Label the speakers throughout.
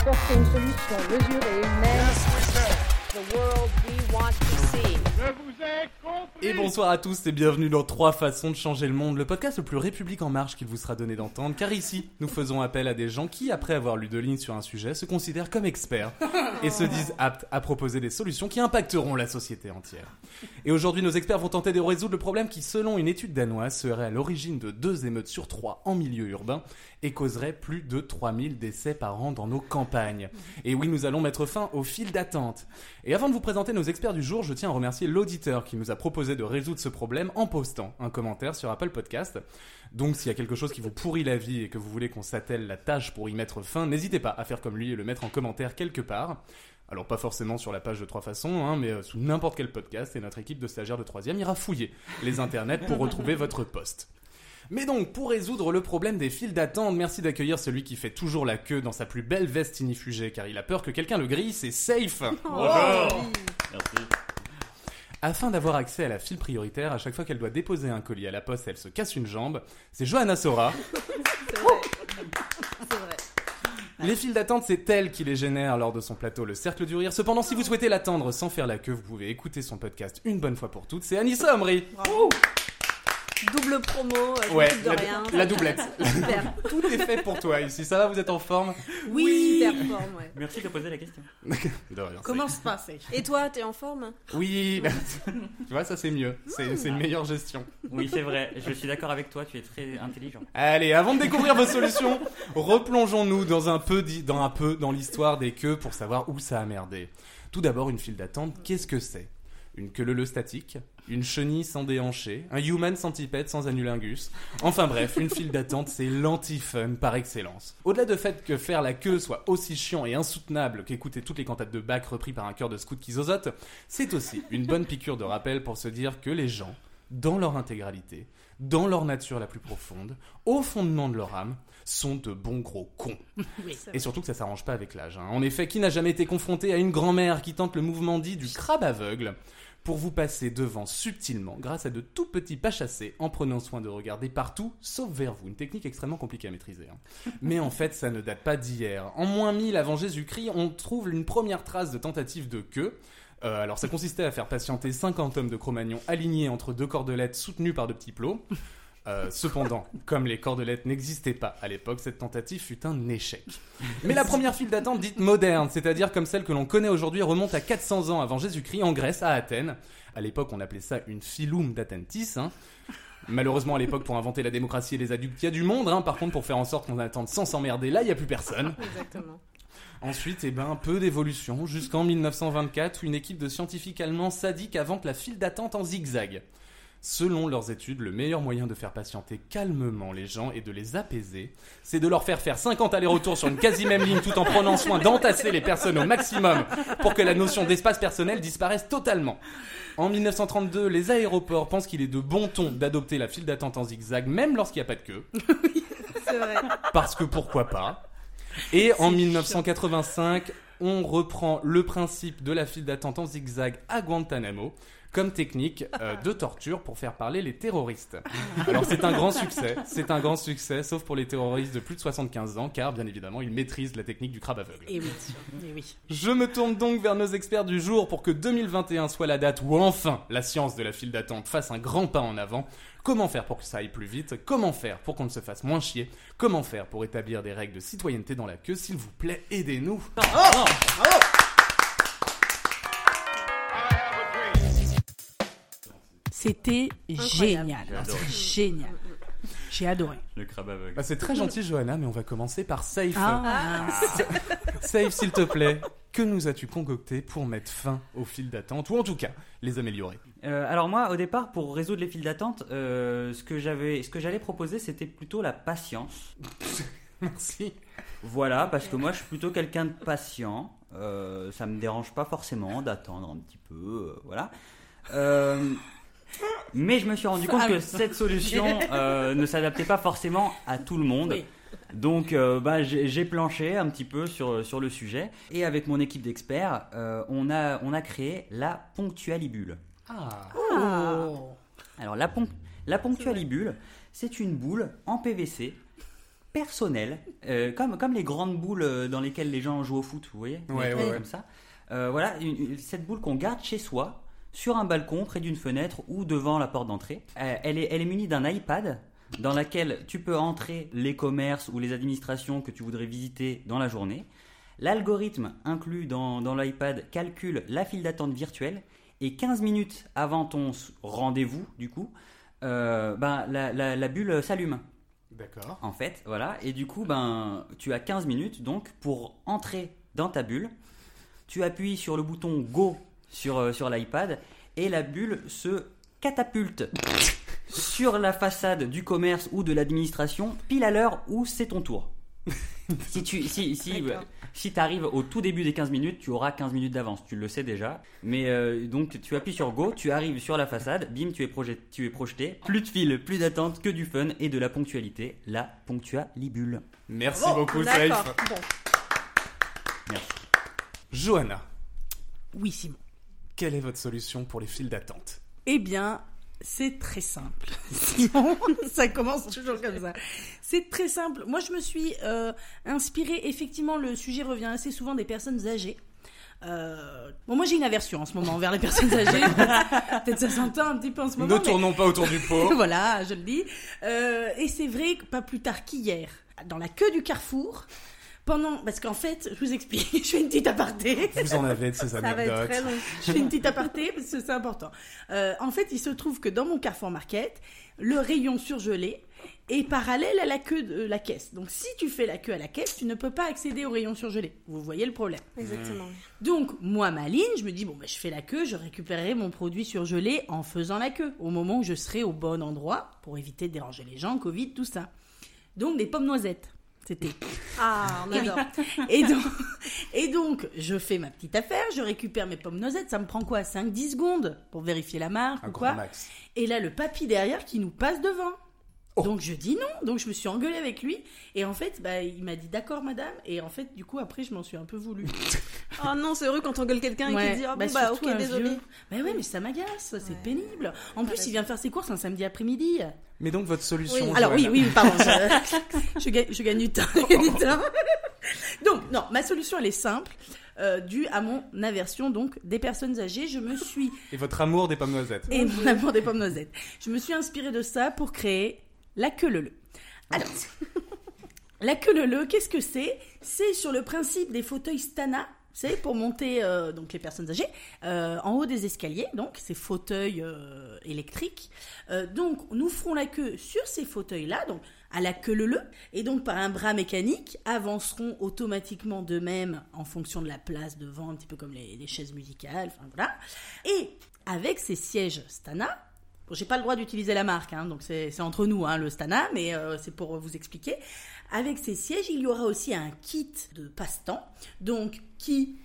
Speaker 1: apporter une solution mesurée, humaine.
Speaker 2: The world we want to see.
Speaker 3: Et bonsoir à tous et bienvenue dans Trois façons de changer le monde, le podcast le plus République en marche qu'il vous sera donné d'entendre, car ici, nous faisons appel à des gens qui, après avoir lu deux lignes sur un sujet, se considèrent comme experts et se disent aptes à proposer des solutions qui impacteront la société entière. Et aujourd'hui, nos experts vont tenter de résoudre le problème qui, selon une étude danoise, serait à l'origine de deux émeutes sur trois en milieu urbain et causerait plus de 3000 décès par an dans nos campagnes. Et oui, nous allons mettre fin au fil d'attente. Et avant de vous présenter nos experts du jour, je tiens à remercier l'auditeur qui nous a proposé de résoudre ce problème en postant un commentaire sur Apple Podcast. Donc s'il y a quelque chose qui vous pourrit la vie et que vous voulez qu'on s'attelle la tâche pour y mettre fin, n'hésitez pas à faire comme lui et le mettre en commentaire quelque part. Alors pas forcément sur la page de trois façons, hein, mais euh, sous n'importe quel podcast et notre équipe de stagiaires de troisième ira fouiller les internets pour retrouver votre poste. Mais donc, pour résoudre le problème des files d'attente, merci d'accueillir celui qui fait toujours la queue dans sa plus belle veste inifugée, car il a peur que quelqu'un le grille, c'est Safe
Speaker 4: Bonjour Merci.
Speaker 3: Afin d'avoir accès à la file prioritaire, à chaque fois qu'elle doit déposer un colis à la poste, elle se casse une jambe. C'est Johanna Sora.
Speaker 5: C'est vrai. C'est vrai.
Speaker 3: Les files d'attente, c'est elle qui les génère lors de son plateau Le Cercle du Rire. Cependant, si vous souhaitez l'attendre sans faire la queue, vous pouvez écouter son podcast une bonne fois pour toutes. C'est Anissa Omri.
Speaker 5: Double promo, euh, je
Speaker 3: Ouais,
Speaker 5: de
Speaker 3: la,
Speaker 5: rien.
Speaker 3: la doublette.
Speaker 5: Super.
Speaker 3: Tout est fait pour toi ici. Ça va, vous êtes en forme
Speaker 5: Oui, super forme, ouais.
Speaker 4: Merci de poser la question.
Speaker 3: De rien,
Speaker 6: Comment se passe
Speaker 5: Et toi, t'es en forme?
Speaker 3: Oui, tu vois, ça c'est mieux. C'est une meilleure gestion.
Speaker 4: Oui, c'est vrai. Je suis d'accord avec toi. Tu es très intelligent.
Speaker 3: Allez, avant de découvrir vos solutions, replongeons-nous dans un peu, di- dans un peu dans l'histoire des queues pour savoir où ça a merdé. Tout d'abord, une file d'attente, qu'est-ce que c'est? Une queue statique, une chenille sans déhanché, un human centipède sans anulingus. Enfin bref, une file d'attente, c'est l'anti-fun par excellence. Au-delà du fait que faire la queue soit aussi chiant et insoutenable qu'écouter toutes les cantates de Bach repris par un chœur de scout qui zozote, c'est aussi une bonne piqûre de rappel pour se dire que les gens, dans leur intégralité, dans leur nature la plus profonde, au fondement de leur âme, sont de bons gros cons. Et surtout que ça s'arrange pas avec l'âge. hein. En effet, qui n'a jamais été confronté à une grand-mère qui tente le mouvement dit du crabe aveugle pour vous passer devant subtilement grâce à de tout petits pas chassés en prenant soin de regarder partout sauf vers vous. Une technique extrêmement compliquée à maîtriser. hein. Mais en fait, ça ne date pas d'hier. En moins 1000 avant Jésus-Christ, on trouve une première trace de tentative de queue. Euh, alors ça consistait à faire patienter 50 hommes de Cro-Magnon alignés entre deux cordelettes soutenues par de petits plots. Euh, cependant, comme les cordelettes n'existaient pas à l'époque, cette tentative fut un échec. Mais la première file d'attente dite moderne, c'est-à-dire comme celle que l'on connaît aujourd'hui, remonte à 400 ans avant Jésus-Christ en Grèce, à Athènes. À l'époque, on appelait ça une filum d'Athentis. hein. Malheureusement, à l'époque, pour inventer la démocratie et les adultes, il y a du monde. hein. Par contre, pour faire en sorte qu'on attende sans s'emmerder, là, il n'y a plus personne.
Speaker 5: Exactement.
Speaker 3: Ensuite, eh ben, un peu d'évolution, jusqu'en 1924, où une équipe de scientifiques allemands sadiques invente la file d'attente en zigzag. Selon leurs études, le meilleur moyen de faire patienter calmement les gens et de les apaiser, c'est de leur faire faire 50 allers-retours sur une quasi même ligne tout en prenant soin d'entasser les personnes au maximum pour que la notion d'espace personnel disparaisse totalement. En 1932, les aéroports pensent qu'il est de bon ton d'adopter la file d'attente en zigzag même lorsqu'il n'y a pas de queue.
Speaker 5: C'est vrai.
Speaker 3: Parce que pourquoi pas Et en 1985, on reprend le principe de la file d'attente en zigzag à Guantanamo comme technique euh, de torture pour faire parler les terroristes. Alors c'est un grand succès, c'est un grand succès, sauf pour les terroristes de plus de 75 ans, car bien évidemment ils maîtrisent la technique du crabe aveugle.
Speaker 6: Et oui, et oui.
Speaker 3: Je me tourne donc vers nos experts du jour pour que 2021 soit la date où enfin la science de la file d'attente fasse un grand pas en avant. Comment faire pour que ça aille plus vite? Comment faire pour qu'on ne se fasse moins chier? Comment faire pour établir des règles de citoyenneté dans la queue? S'il vous plaît, aidez-nous
Speaker 5: Incroyable.
Speaker 6: génial.
Speaker 4: J'ai adoré.
Speaker 6: Génial. J'ai adoré.
Speaker 4: Le crabe aveugle.
Speaker 3: Bah, C'est très gentil Johanna, mais on va commencer par Safe.
Speaker 6: Ah,
Speaker 3: Safe, s'il te plaît, que nous as-tu concocté pour mettre fin aux files d'attente, ou en tout cas les améliorer
Speaker 4: Euh, alors moi, au départ, pour résoudre les files d'attente, euh, ce que j'avais, ce que j'allais proposer, c'était plutôt la patience.
Speaker 3: Merci.
Speaker 4: Voilà, parce que moi, je suis plutôt quelqu'un de patient. Euh, ça me dérange pas forcément d'attendre un petit peu, euh, voilà. Euh, mais je me suis rendu compte que cette solution euh, ne s'adaptait pas forcément à tout le monde.
Speaker 6: Oui.
Speaker 4: Donc, euh, bah, j'ai planché un petit peu sur, sur le sujet. Et avec mon équipe d'experts, euh, on, a, on a créé la ponctualibule.
Speaker 3: Ah.
Speaker 6: oh.
Speaker 4: Alors, la, ponc- la ponctualibule, c'est une boule en PVC personnelle, euh, comme, comme les grandes boules dans lesquelles les gens jouent au foot, vous voyez?
Speaker 3: Ouais, ouais.
Speaker 4: Comme ça. Euh, voilà, une- une- cette boule qu'on garde chez soi, sur un balcon, près d'une fenêtre ou devant la porte d'entrée. Euh, elle, est, elle est munie d'un iPad dans laquelle tu peux entrer les commerces ou les administrations que tu voudrais visiter dans la journée. L'algorithme inclus dans, dans l'iPad calcule la file d'attente virtuelle et 15 minutes avant ton rendez-vous, du coup, euh, ben, la, la- la bulle s'allume
Speaker 3: D'accord.
Speaker 4: en fait, voilà. Et du coup, ben, tu as 15 minutes donc pour entrer dans ta bulle. Tu appuies sur le bouton Go sur, euh, sur l'iPad et la bulle se catapulte sur la façade du commerce ou de l'administration pile à l'heure où c'est ton tour. si tu si, si,
Speaker 5: D'accord.
Speaker 4: si arrives au tout début des 15 minutes, tu auras 15 minutes d'avance, tu le sais déjà. Mais euh, donc tu appuies sur Go, tu arrives sur la façade, bim, tu es, projet, tu es projeté. Plus de fil, plus d'attente, que du fun et de la ponctualité. La ponctualibule.
Speaker 3: Merci
Speaker 5: Bon,
Speaker 3: beaucoup,
Speaker 5: D'accord.
Speaker 3: Safe.
Speaker 5: Bon.
Speaker 4: Merci.
Speaker 3: Johanna,
Speaker 6: Oui, Simon.
Speaker 3: Quelle est votre solution pour les files d'attente?
Speaker 6: Eh bien, c'est très simple. Simon, ça commence toujours comme ça. C'est très simple. Moi, je me suis euh, inspirée. Effectivement, le sujet revient assez souvent des personnes âgées. Euh, Bon, moi, j'ai une aversion en ce moment envers les personnes âgées. Peut-être ça s'entend un petit peu en ce moment.
Speaker 3: Ne
Speaker 6: mais-
Speaker 3: tournons pas autour du pot.
Speaker 6: voilà, je le dis. Euh, et c'est vrai que pas plus tard qu'hier, dans la queue du carrefour, pendant. Parce qu'en fait, je vous explique, je fais une petite aparté.
Speaker 3: Vous en avez de ces
Speaker 5: Ça va être
Speaker 3: anecdotes.
Speaker 5: très long.
Speaker 6: Je fais une petite aparté parce que c'est important. Euh, en fait, il se trouve que dans mon Carrefour Market, le rayon surgelé est parallèle à la queue de la caisse. Donc, si tu fais la queue à la caisse, tu ne peux pas accéder au rayon surgelé. Vous voyez le problème.
Speaker 5: Exactement.
Speaker 6: Donc, moi, ma ligne, je me dis, bon, bah, je fais la queue, je récupérerai mon produit surgelé en faisant la queue, au moment où je serai au bon endroit, pour éviter de déranger les gens, Covid, tout ça. Donc, des pommes noisettes. C'était.
Speaker 5: Ah, on adore.
Speaker 6: Et donc, et donc, je fais ma petite affaire, je récupère mes pommes noisettes, ça me prend quoi 5-10 secondes pour vérifier la marque
Speaker 3: Un
Speaker 6: ou
Speaker 3: grand
Speaker 6: quoi
Speaker 3: max.
Speaker 6: Et là, le papy derrière qui nous passe devant.
Speaker 3: Oh.
Speaker 6: Donc je dis non, donc je me suis engueulée avec lui et en fait bah, il m'a dit d'accord madame et en fait du coup après je m'en suis un peu voulu.
Speaker 5: Oh non, c'est heureux quand on gueule quelqu'un et qu'il dit Ah
Speaker 6: bah,
Speaker 5: bon, bah, ok, désolé.
Speaker 6: vieux. Bah ouais mais ça m'agace, c'est
Speaker 5: Ouais.
Speaker 6: pénible. En plus il vient faire ses courses un samedi après-midi.
Speaker 3: Mais donc votre solution.
Speaker 5: Oui.
Speaker 6: Alors oui, oui, pardon, je, je gagne, je gagne du temps. je gagne du temps. donc, non, ma solution, elle est simple. Euh, due à mon aversion donc des personnes âgées, je me suis
Speaker 3: Et votre amour des pommes noisettes.
Speaker 6: et mon amour des pommes noisettes. Je me suis inspirée de ça pour créer la queue leu Alors, la queue leu qu'est-ce que c'est? C'est sur le principe des fauteuils Stana. Savez, pour monter euh, donc les personnes âgées euh, en haut des escaliers, donc ces fauteuils euh, électriques. Donc nous ferons la queue sur ces fauteuils-là, donc à la queue leu et donc par un bras mécanique avanceront automatiquement d'eux-mêmes en fonction de la place devant, un petit peu comme les, les chaises musicales. Enfin voilà. Et avec ces sièges Stana, J'ai pas le droit d'utiliser la marque, hein, donc c'est entre nous, hein, le Stana, mais euh, c'est pour vous expliquer. Avec ces sièges, il y aura aussi un kit de passe-temps, donc qui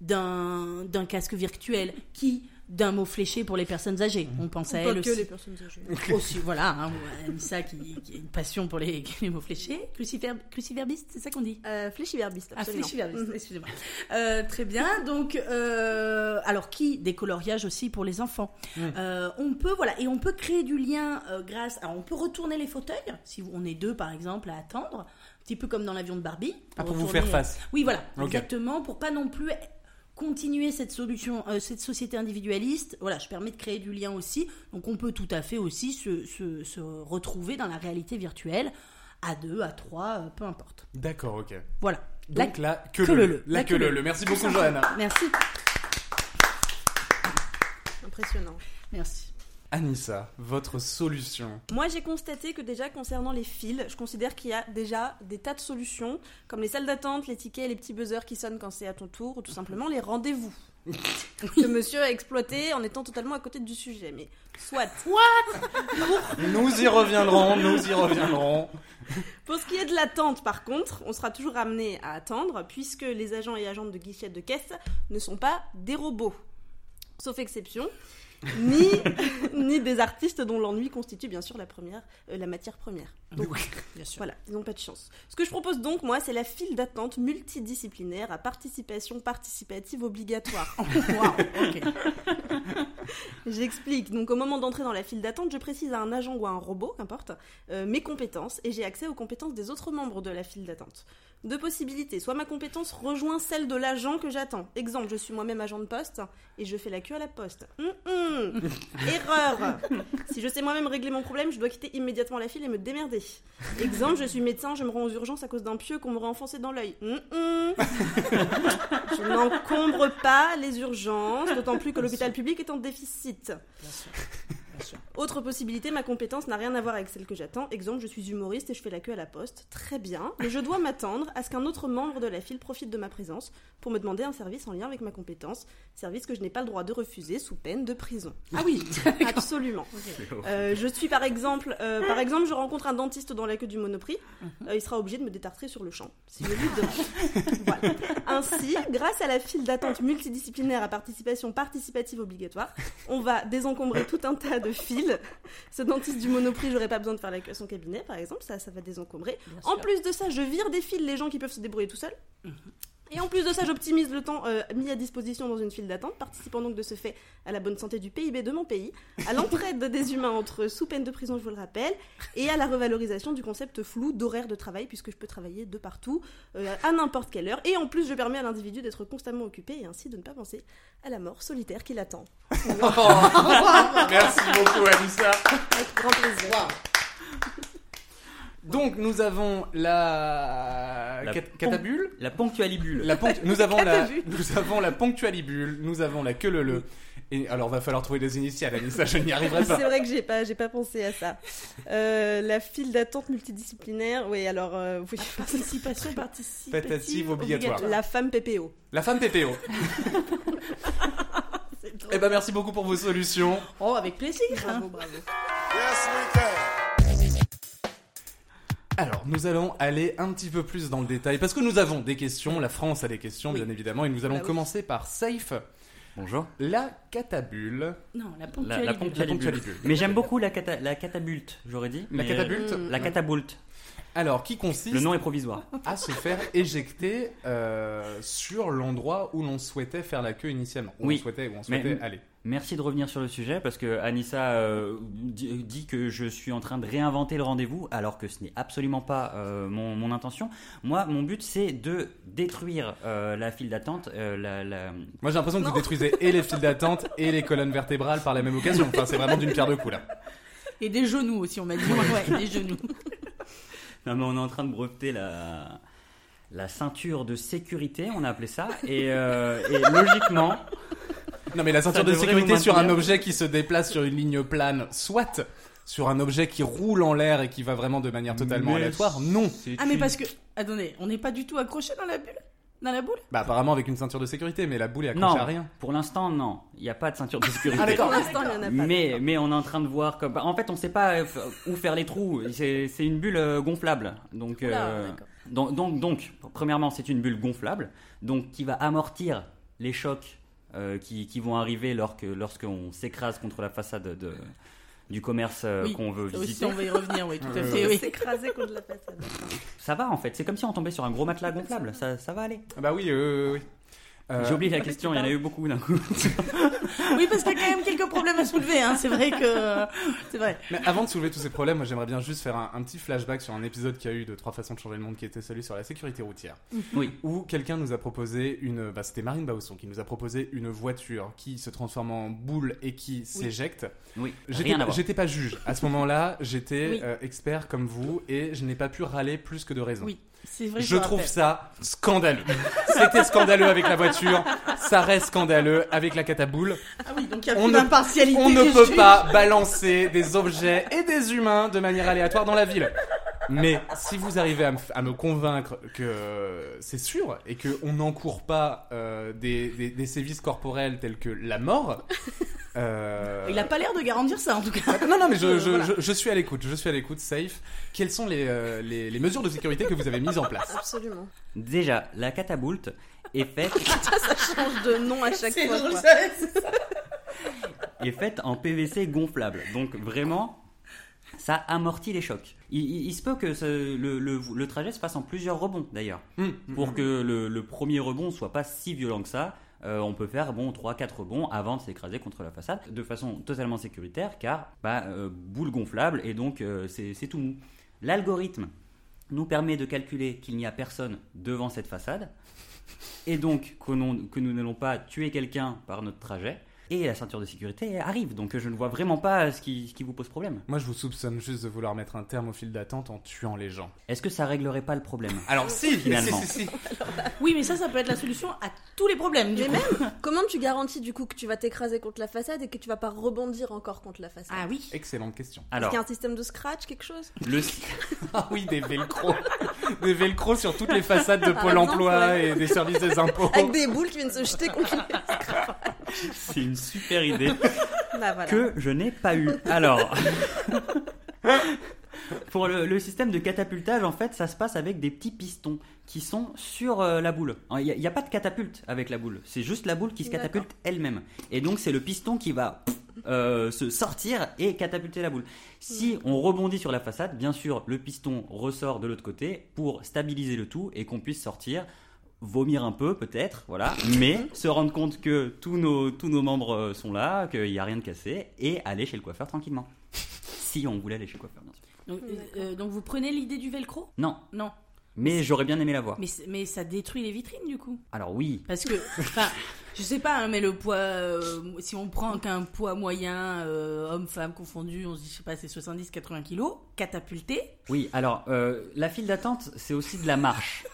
Speaker 6: d'un d'un casque virtuel, qui d'un mot fléché pour les personnes âgées. On pense à
Speaker 5: Pas
Speaker 6: elle
Speaker 5: que
Speaker 6: aussi.
Speaker 5: les personnes âgées.
Speaker 6: Aussi, voilà, hein, Anissa qui, qui a une passion pour les, les mots fléchés. Crucifer, cruciverbiste, c'est ça qu'on dit?
Speaker 5: Euh, fléchiverbiste,
Speaker 6: ah, fléchiverbiste, excusez-moi. Euh, très bien. Donc, euh, alors qui des coloriages aussi pour les enfants? Euh, on peut voilà et on peut créer du lien euh, grâce. Alors, on peut retourner les fauteuils si on est deux par exemple à attendre, un petit peu comme dans l'avion de Barbie.
Speaker 3: Ah, pour vous faire face.
Speaker 6: Oui, voilà, exactement, pour pas non plus continuer cette solution, euh, cette société individualiste. Voilà, je permets de créer du lien aussi. Donc, on peut tout à fait aussi se, se, se retrouver dans la réalité virtuelle à deux, à trois, euh, peu importe.
Speaker 3: D'accord, ok.
Speaker 6: Voilà. La-
Speaker 3: Donc la queue
Speaker 6: queue
Speaker 3: leu.
Speaker 6: leu.
Speaker 3: La
Speaker 6: La
Speaker 3: queue
Speaker 6: queue
Speaker 3: leu.
Speaker 6: leu.
Speaker 3: Merci beaucoup. Johanna.
Speaker 6: Merci.
Speaker 5: Impressionnant.
Speaker 6: Merci.
Speaker 3: Anissa, votre solution.
Speaker 5: Moi, j'ai constaté que déjà, concernant les fils, je considère qu'il y a déjà des tas de solutions, comme les salles d'attente, les tickets, les petits buzzers qui sonnent quand c'est à ton tour, ou tout simplement les rendez-vous. que monsieur a exploité en étant totalement à côté du sujet. Mais soit.
Speaker 3: Nous y reviendrons, nous y reviendrons.
Speaker 5: Pour ce qui est de l'attente, par contre, on sera toujours amené à attendre, puisque les agents et agentes de guichet de caisse ne sont pas des robots. Sauf exception. Ni, ni des artistes dont l'ennui constitue bien sûr la première, euh, la matière première. Donc
Speaker 6: Bien sûr.
Speaker 5: voilà, ils n'ont pas de chance. Ce que je propose donc, moi, c'est la file d'attente multidisciplinaire à participation participative obligatoire.
Speaker 6: Ok.
Speaker 5: J'explique. Donc, au moment d'entrer dans la file d'attente, je précise à un agent ou à un robot, qu'importe, euh, mes compétences et j'ai accès aux compétences des autres membres de la file d'attente. Deux possibilités. Soit ma compétence rejoint celle de l'agent que j'attends. Exemple, je suis moi-même agent de poste et je fais la queue à la poste. Hum, hum. Erreur. Si je sais moi-même régler mon problème, je dois quitter immédiatement la file et me démerder. Exemple, je suis médecin, je me rends aux urgences à cause d'un pieu qu'on m'aurait enfoncé dans l'œil. Hum. Je n'encombre pas les urgences, d'autant plus que l'hôpital public est en déficit.
Speaker 6: Bien sûr. Bien sûr.
Speaker 5: Autre possibilité, ma compétence n'a rien à voir avec celle que j'attends. Exemple, je suis humoriste et je fais la queue à la poste. Très bien. Mais je dois m'attendre à ce qu'un autre membre de la file profite de ma présence pour me demander un service en lien avec ma compétence. Service que je n'ai pas le droit de refuser sous peine de prison.
Speaker 6: Ah oui.
Speaker 5: Absolument. Euh, je suis par exemple, euh, par exemple, je rencontre un dentiste dans la queue du Monoprix. Euh, il sera obligé de me détartrer sur le champ si je lui demande. Voilà. Ainsi, grâce à la file d'attente multidisciplinaire à participation participative obligatoire, on va désencombrer tout un tas de files. Ce dentiste du Monoprix, j'aurais pas besoin de faire la queue à son cabinet, par exemple, ça, ça va désencombrer.
Speaker 6: Bien
Speaker 5: En
Speaker 6: sûr.
Speaker 5: plus de ça, je vire des files les gens qui peuvent se débrouiller tout seuls. Et en plus de ça, j'optimise le temps euh, mis à disposition dans une file d'attente, participant donc de ce fait à la bonne santé du PIB de mon pays, à l'entraide des humains entre eux sous peine de prison, je vous le rappelle, et à la revalorisation du concept flou d'horaire de travail, puisque je peux travailler de partout, euh, à n'importe quelle heure. Et en plus, je permets à l'individu d'être constamment occupé et ainsi de ne pas penser à la mort solitaire qui l'attend.
Speaker 3: Merci beaucoup, Anissa.
Speaker 5: Avec grand plaisir.
Speaker 3: Donc, nous avons la,
Speaker 4: La
Speaker 3: cat- catabule.
Speaker 4: La ponctualibule.
Speaker 3: La ponct- Nous avons la, nous avons la ponctualibule. Nous avons la queue le le. Et alors, va falloir trouver des initiales, Anissa. Je n'y arriverai
Speaker 5: C'est
Speaker 3: pas.
Speaker 5: vrai que j'ai pas, j'ai pas pensé à ça. Euh, la file d'attente multidisciplinaire, oui, alors, euh, oui.
Speaker 6: Participation participative
Speaker 3: Participative obligatoire.
Speaker 5: La femme PPO.
Speaker 3: La femme PPO. Eh ben, merci beaucoup pour vos solutions.
Speaker 6: Oh, avec plaisir.
Speaker 5: Bravo, bravo.
Speaker 3: Alors, nous allons aller un petit peu plus dans le détail parce que nous avons des questions. La France a des questions, bien évidemment, et nous allons
Speaker 5: Bah oui.
Speaker 3: commencer par Safe.
Speaker 4: Bonjour.
Speaker 3: La catabule.
Speaker 6: Non, la
Speaker 4: La,
Speaker 6: ponctualité.
Speaker 4: la ponctualibule.
Speaker 3: ponctualibule.
Speaker 4: Mais j'aime beaucoup la, cata- la catabulte, j'aurais dit.
Speaker 3: La catabulte.
Speaker 4: La catabulte.
Speaker 3: Alors, qui consiste
Speaker 4: Le nom est provisoire.
Speaker 3: à se faire éjecter euh, sur l'endroit où l'on souhaitait faire la queue initialement. Où
Speaker 4: Oui.
Speaker 3: on souhaitait, où on
Speaker 4: Mais-
Speaker 3: souhaitait aller.
Speaker 4: Merci de revenir sur le sujet parce que Anissa euh, dit, dit que je suis en train de réinventer le rendez-vous alors que ce n'est absolument pas euh, mon, mon intention. Moi, mon but c'est de détruire euh, la file d'attente. euh, la, la-
Speaker 3: Moi, j'ai l'impression que vous détruisez et les files d'attente et les colonnes vertébrales par la même occasion. Enfin, c'est vraiment d'une pierre deux coups là.
Speaker 6: Et des genoux aussi, on m'a dit. Ouais, des genoux.
Speaker 4: Non, mais on est en train de breveter la, la ceinture de sécurité, on a appelé ça. Et, euh, et logiquement,
Speaker 3: Non, mais la ceinture de sécurité sur un objet qui se déplace sur une ligne plane, soit sur un objet qui roule en l'air et qui va vraiment de manière totalement
Speaker 4: Mais
Speaker 3: aléatoire, non.
Speaker 6: Ah, mais
Speaker 4: une-
Speaker 6: parce que. Attendez, on n'est pas du tout accroché dans la bulle? Dans la boule?
Speaker 3: Bah, apparemment avec une ceinture de sécurité, mais la boule est accrochée
Speaker 4: Non,
Speaker 3: à rien.
Speaker 4: pour l'instant, non. Il n'y a pas de ceinture de sécurité.
Speaker 3: Ah, d'accord.
Speaker 5: Pour l'instant, il y en a pas.
Speaker 4: Mais, mais on est en train de voir comme. En fait, on sait pas euh, où faire les trous. C'est une bulle euh, gonflable. Donc,
Speaker 6: Oula,
Speaker 4: euh, donc, donc, donc, premièrement, c'est une bulle gonflable, donc qui va amortir les chocs euh, qui, qui vont arriver lorsque lorsqu'on s'écrase contre la façade de, du commerce euh,
Speaker 6: Oui,
Speaker 4: qu'on veut visiter.
Speaker 6: on va y revenir, oui, tout à fait. Oui.
Speaker 5: S'écraser contre la façade.
Speaker 4: Ça va en fait. C'est comme si on tombait sur un gros matelas gonflable. Ça, ça va aller.
Speaker 3: Ah Bah oui, euh, oui. Euh,
Speaker 4: J'ai oublié la question. Il y en a eu beaucoup d'un coup.
Speaker 6: oui, parce qu'il y a quand même quelques problèmes à soulever. Hein. C'est vrai que. C'est vrai.
Speaker 3: Mais avant de soulever tous ces problèmes, moi j'aimerais bien juste faire un, un petit flashback sur un épisode qu'il y a eu de Trois façons de changer le monde qui était celui sur la sécurité routière.
Speaker 4: Oui.
Speaker 3: Où quelqu'un nous a proposé une. Bah, c'était Marine Bausson qui nous a proposé une voiture qui se transforme en boule et qui s'éjecte.
Speaker 4: Oui.
Speaker 3: J'étais
Speaker 4: Rien à
Speaker 3: pas,
Speaker 4: voir.
Speaker 3: j'étais pas juge. À ce moment-là, j'étais
Speaker 6: Oui.
Speaker 3: euh, expert comme vous et je n'ai pas pu râler plus que de raison.
Speaker 6: Oui. Vrai.
Speaker 3: Je trouve
Speaker 6: rappelle.
Speaker 3: ça scandaleux. C'était scandaleux avec la voiture, ça reste scandaleux avec la cataboule.
Speaker 6: Ah oui, donc il y a
Speaker 3: On ne-. On peut
Speaker 6: juges.
Speaker 3: pas balancer des objets et des humains de manière aléatoire dans la ville. Mais si vous arrivez à me, à me convaincre que c'est sûr et qu'on n'encourt pas euh, des, des- des sévices corporels tels que la mort, euh,
Speaker 6: Il a pas l'air de garantir ça, en tout cas.
Speaker 3: non, non, mais je, je,
Speaker 6: Voilà.
Speaker 3: je, je suis à l'écoute, je suis à l'écoute, safe. Quelles sont les, euh, les, les mesures de sécurité que vous avez mises en place?
Speaker 5: Absolument.
Speaker 4: Déjà, la catapoulte est faite.
Speaker 5: Ça change de nom à chaque fois.
Speaker 6: drôle,
Speaker 5: quoi.
Speaker 6: ça, c'est ça.
Speaker 4: est faite en PVC gonflable. Donc vraiment, ça amortit les chocs. Il, il- il se peut que ce- le, le- le trajet se fasse en plusieurs rebonds d'ailleurs.
Speaker 3: Hum,
Speaker 4: Pour que le, le premier rebond soit pas si violent que ça, euh, on peut faire bon 3-4 rebonds avant de s'écraser contre la façade de façon totalement sécuritaire car bah, euh, boule gonflable et donc euh, c'est tout mou. L'algorithme nous permet de calculer qu'il n'y a personne devant cette façade et donc que nous n'allons pas tuer quelqu'un par notre trajet. Et la ceinture de sécurité arrive, donc je ne vois vraiment pas ce qui, ce qui vous pose problème.
Speaker 3: Moi, je vous soupçonne juste de vouloir mettre un terme au fil d'attente en tuant les gens.
Speaker 4: Est-ce que ça réglerait pas le problème?
Speaker 3: Alors, si,
Speaker 4: Finalement.
Speaker 3: si, si, si.
Speaker 6: Oui, mais ça, ça peut être la solution à tous les problèmes.
Speaker 5: Mais même, comment tu garantis du coup que tu vas t'écraser contre la façade et que tu vas pas rebondir encore contre la façade?
Speaker 6: Ah oui.
Speaker 3: Excellente question.
Speaker 5: Est-ce
Speaker 4: Alors,
Speaker 5: qu'il y a un système de scratch, quelque chose?
Speaker 4: Le,
Speaker 3: Ah oui, des velcro. des velcro sur toutes les façades de Pôle emploi et des services des impôts.
Speaker 5: Avec des boules qui viennent se jeter contre les...
Speaker 4: c'est une super idée.
Speaker 5: Bah voilà.
Speaker 4: que je n'ai pas eu. Alors, pour le, le système de catapultage, en fait, ça se passe avec des petits pistons qui sont sur euh, la boule. Il n'y a, il y a pas de catapulte avec la boule, c'est juste la boule qui se catapulte elle-même. Et donc, c'est le piston qui va euh, se sortir et catapulter la boule. Si on rebondit sur la façade, bien sûr, le piston ressort de l'autre côté pour stabiliser le tout et qu'on puisse sortir vomir un peu peut-être, voilà, mais se rendre compte que tous nos, tous nos membres euh, sont là, qu'il n'y a rien de cassé, et aller chez le coiffeur tranquillement. si on voulait aller chez le coiffeur, bien sûr.
Speaker 6: Donc, euh, donc vous prenez l'idée du velcro?
Speaker 4: Non,
Speaker 6: Non.
Speaker 4: Mais j'aurais bien aimé la voir.
Speaker 6: Mais, ça détruit les vitrines du coup.
Speaker 4: Alors oui,
Speaker 6: Parce que, enfin, je sais pas, hein, mais le poids, euh, si on prend qu'un poids moyen, euh, homme-femme confondu, on se dit, je sais pas, c'est 70-80 kilos, catapulté.
Speaker 4: oui, alors euh, la file d'attente, c'est aussi de la marche.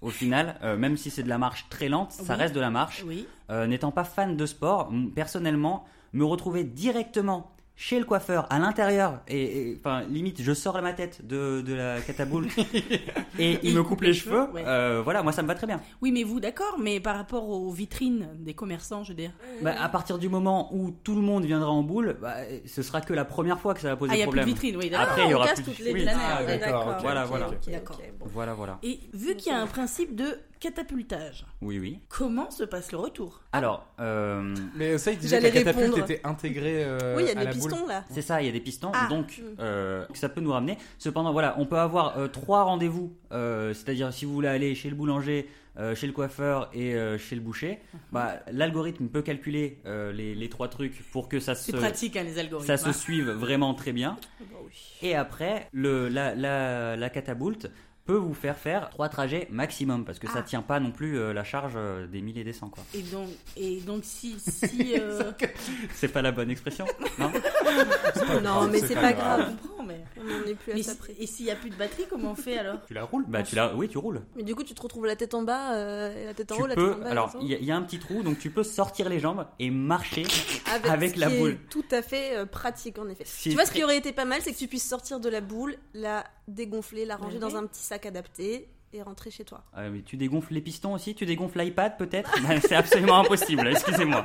Speaker 4: Au final, même si c'est de la marche très lente, ça
Speaker 6: Oui.
Speaker 4: reste de la marche.
Speaker 6: Oui.
Speaker 4: N'étant pas fan de sport, personnellement, me retrouver directement chez le coiffeur à l'intérieur et, et, enfin limite je sors ma tête de, de la cataboule et il me coupe les cheveux
Speaker 6: ouais.
Speaker 4: euh, voilà moi ça me va très bien
Speaker 6: Oui, mais vous, d'accord, mais par rapport aux vitrines des commerçants, je veux dire.
Speaker 4: Bah, à partir du moment où tout le monde viendra en boule bah, ce sera que la première fois que ça va poser
Speaker 6: Ah, il y a plus
Speaker 4: problème
Speaker 6: de vitrines, oui.
Speaker 4: Après, il y
Speaker 5: on
Speaker 4: aura
Speaker 5: casse
Speaker 4: plus-
Speaker 5: toutes les
Speaker 4: oui.
Speaker 3: Ah,
Speaker 5: ouais,
Speaker 3: d'accord,
Speaker 4: Voilà, voilà.
Speaker 5: ok,
Speaker 6: D'accord.
Speaker 5: ok, bon.
Speaker 4: voilà voilà
Speaker 6: Et vu qu'il y a un principe de catapultage,
Speaker 4: oui oui
Speaker 6: comment se passe le retour?
Speaker 4: Alors euh,
Speaker 3: Mais ça, il disait que la catapulte
Speaker 5: répondre.
Speaker 3: était intégrée euh,
Speaker 5: Oui, il y a des
Speaker 3: boule.
Speaker 5: pistons là.
Speaker 4: C'est ça, il y a des pistons,
Speaker 6: Ah.
Speaker 4: donc euh, ça peut nous ramener. Cependant, voilà, on peut avoir euh, trois rendez-vous, euh, c'est-à-dire si vous voulez aller chez le boulanger, euh, chez le coiffeur et euh, chez le boucher, bah, l'algorithme peut calculer euh, les, les trois trucs pour que ça se,
Speaker 6: pratique, hein, les algorithmes.
Speaker 4: ça se
Speaker 6: hein.
Speaker 4: suive vraiment très bien.
Speaker 5: Bah oui.
Speaker 4: Et après, le, la, la, la catapulte peut vous faire faire trois trajets maximum parce que ça
Speaker 6: Ah.
Speaker 4: tient pas non plus euh, la charge euh, des 1000 et des 100 quoi.
Speaker 6: Et donc, et donc si, si euh,
Speaker 4: C'est pas la bonne expression, non?
Speaker 5: Non, mais c'est pas grave.
Speaker 6: je comprends, mais,
Speaker 5: On est plus à
Speaker 6: mais
Speaker 5: ça
Speaker 6: si-
Speaker 5: près.
Speaker 6: et s'il y a plus de batterie, comment on fait alors?
Speaker 3: Tu la roules?
Speaker 4: Bah tu l'as, oui tu roules.
Speaker 5: Mais du coup, tu te retrouves la tête en bas euh, et la tête en
Speaker 4: Tu
Speaker 5: haut, la
Speaker 4: peux,
Speaker 5: tête en bas.
Speaker 4: alors
Speaker 5: la
Speaker 4: il y, a- il y a un petit trou, donc tu peux sortir les jambes et marcher. avec
Speaker 5: ce
Speaker 4: la
Speaker 5: qui est
Speaker 4: boule.
Speaker 5: Tout à fait pratique en effet. Tu vois, ce qui aurait été pas mal, c'est que tu puisses sortir de la boule, la dégonfler, la ranger dans un petit sac adapté et rentrer chez toi.
Speaker 4: Ah, mais tu dégonfles les pistons aussi, tu dégonfles l'iPad peut-être? Bah, C'est absolument impossible, excusez-moi.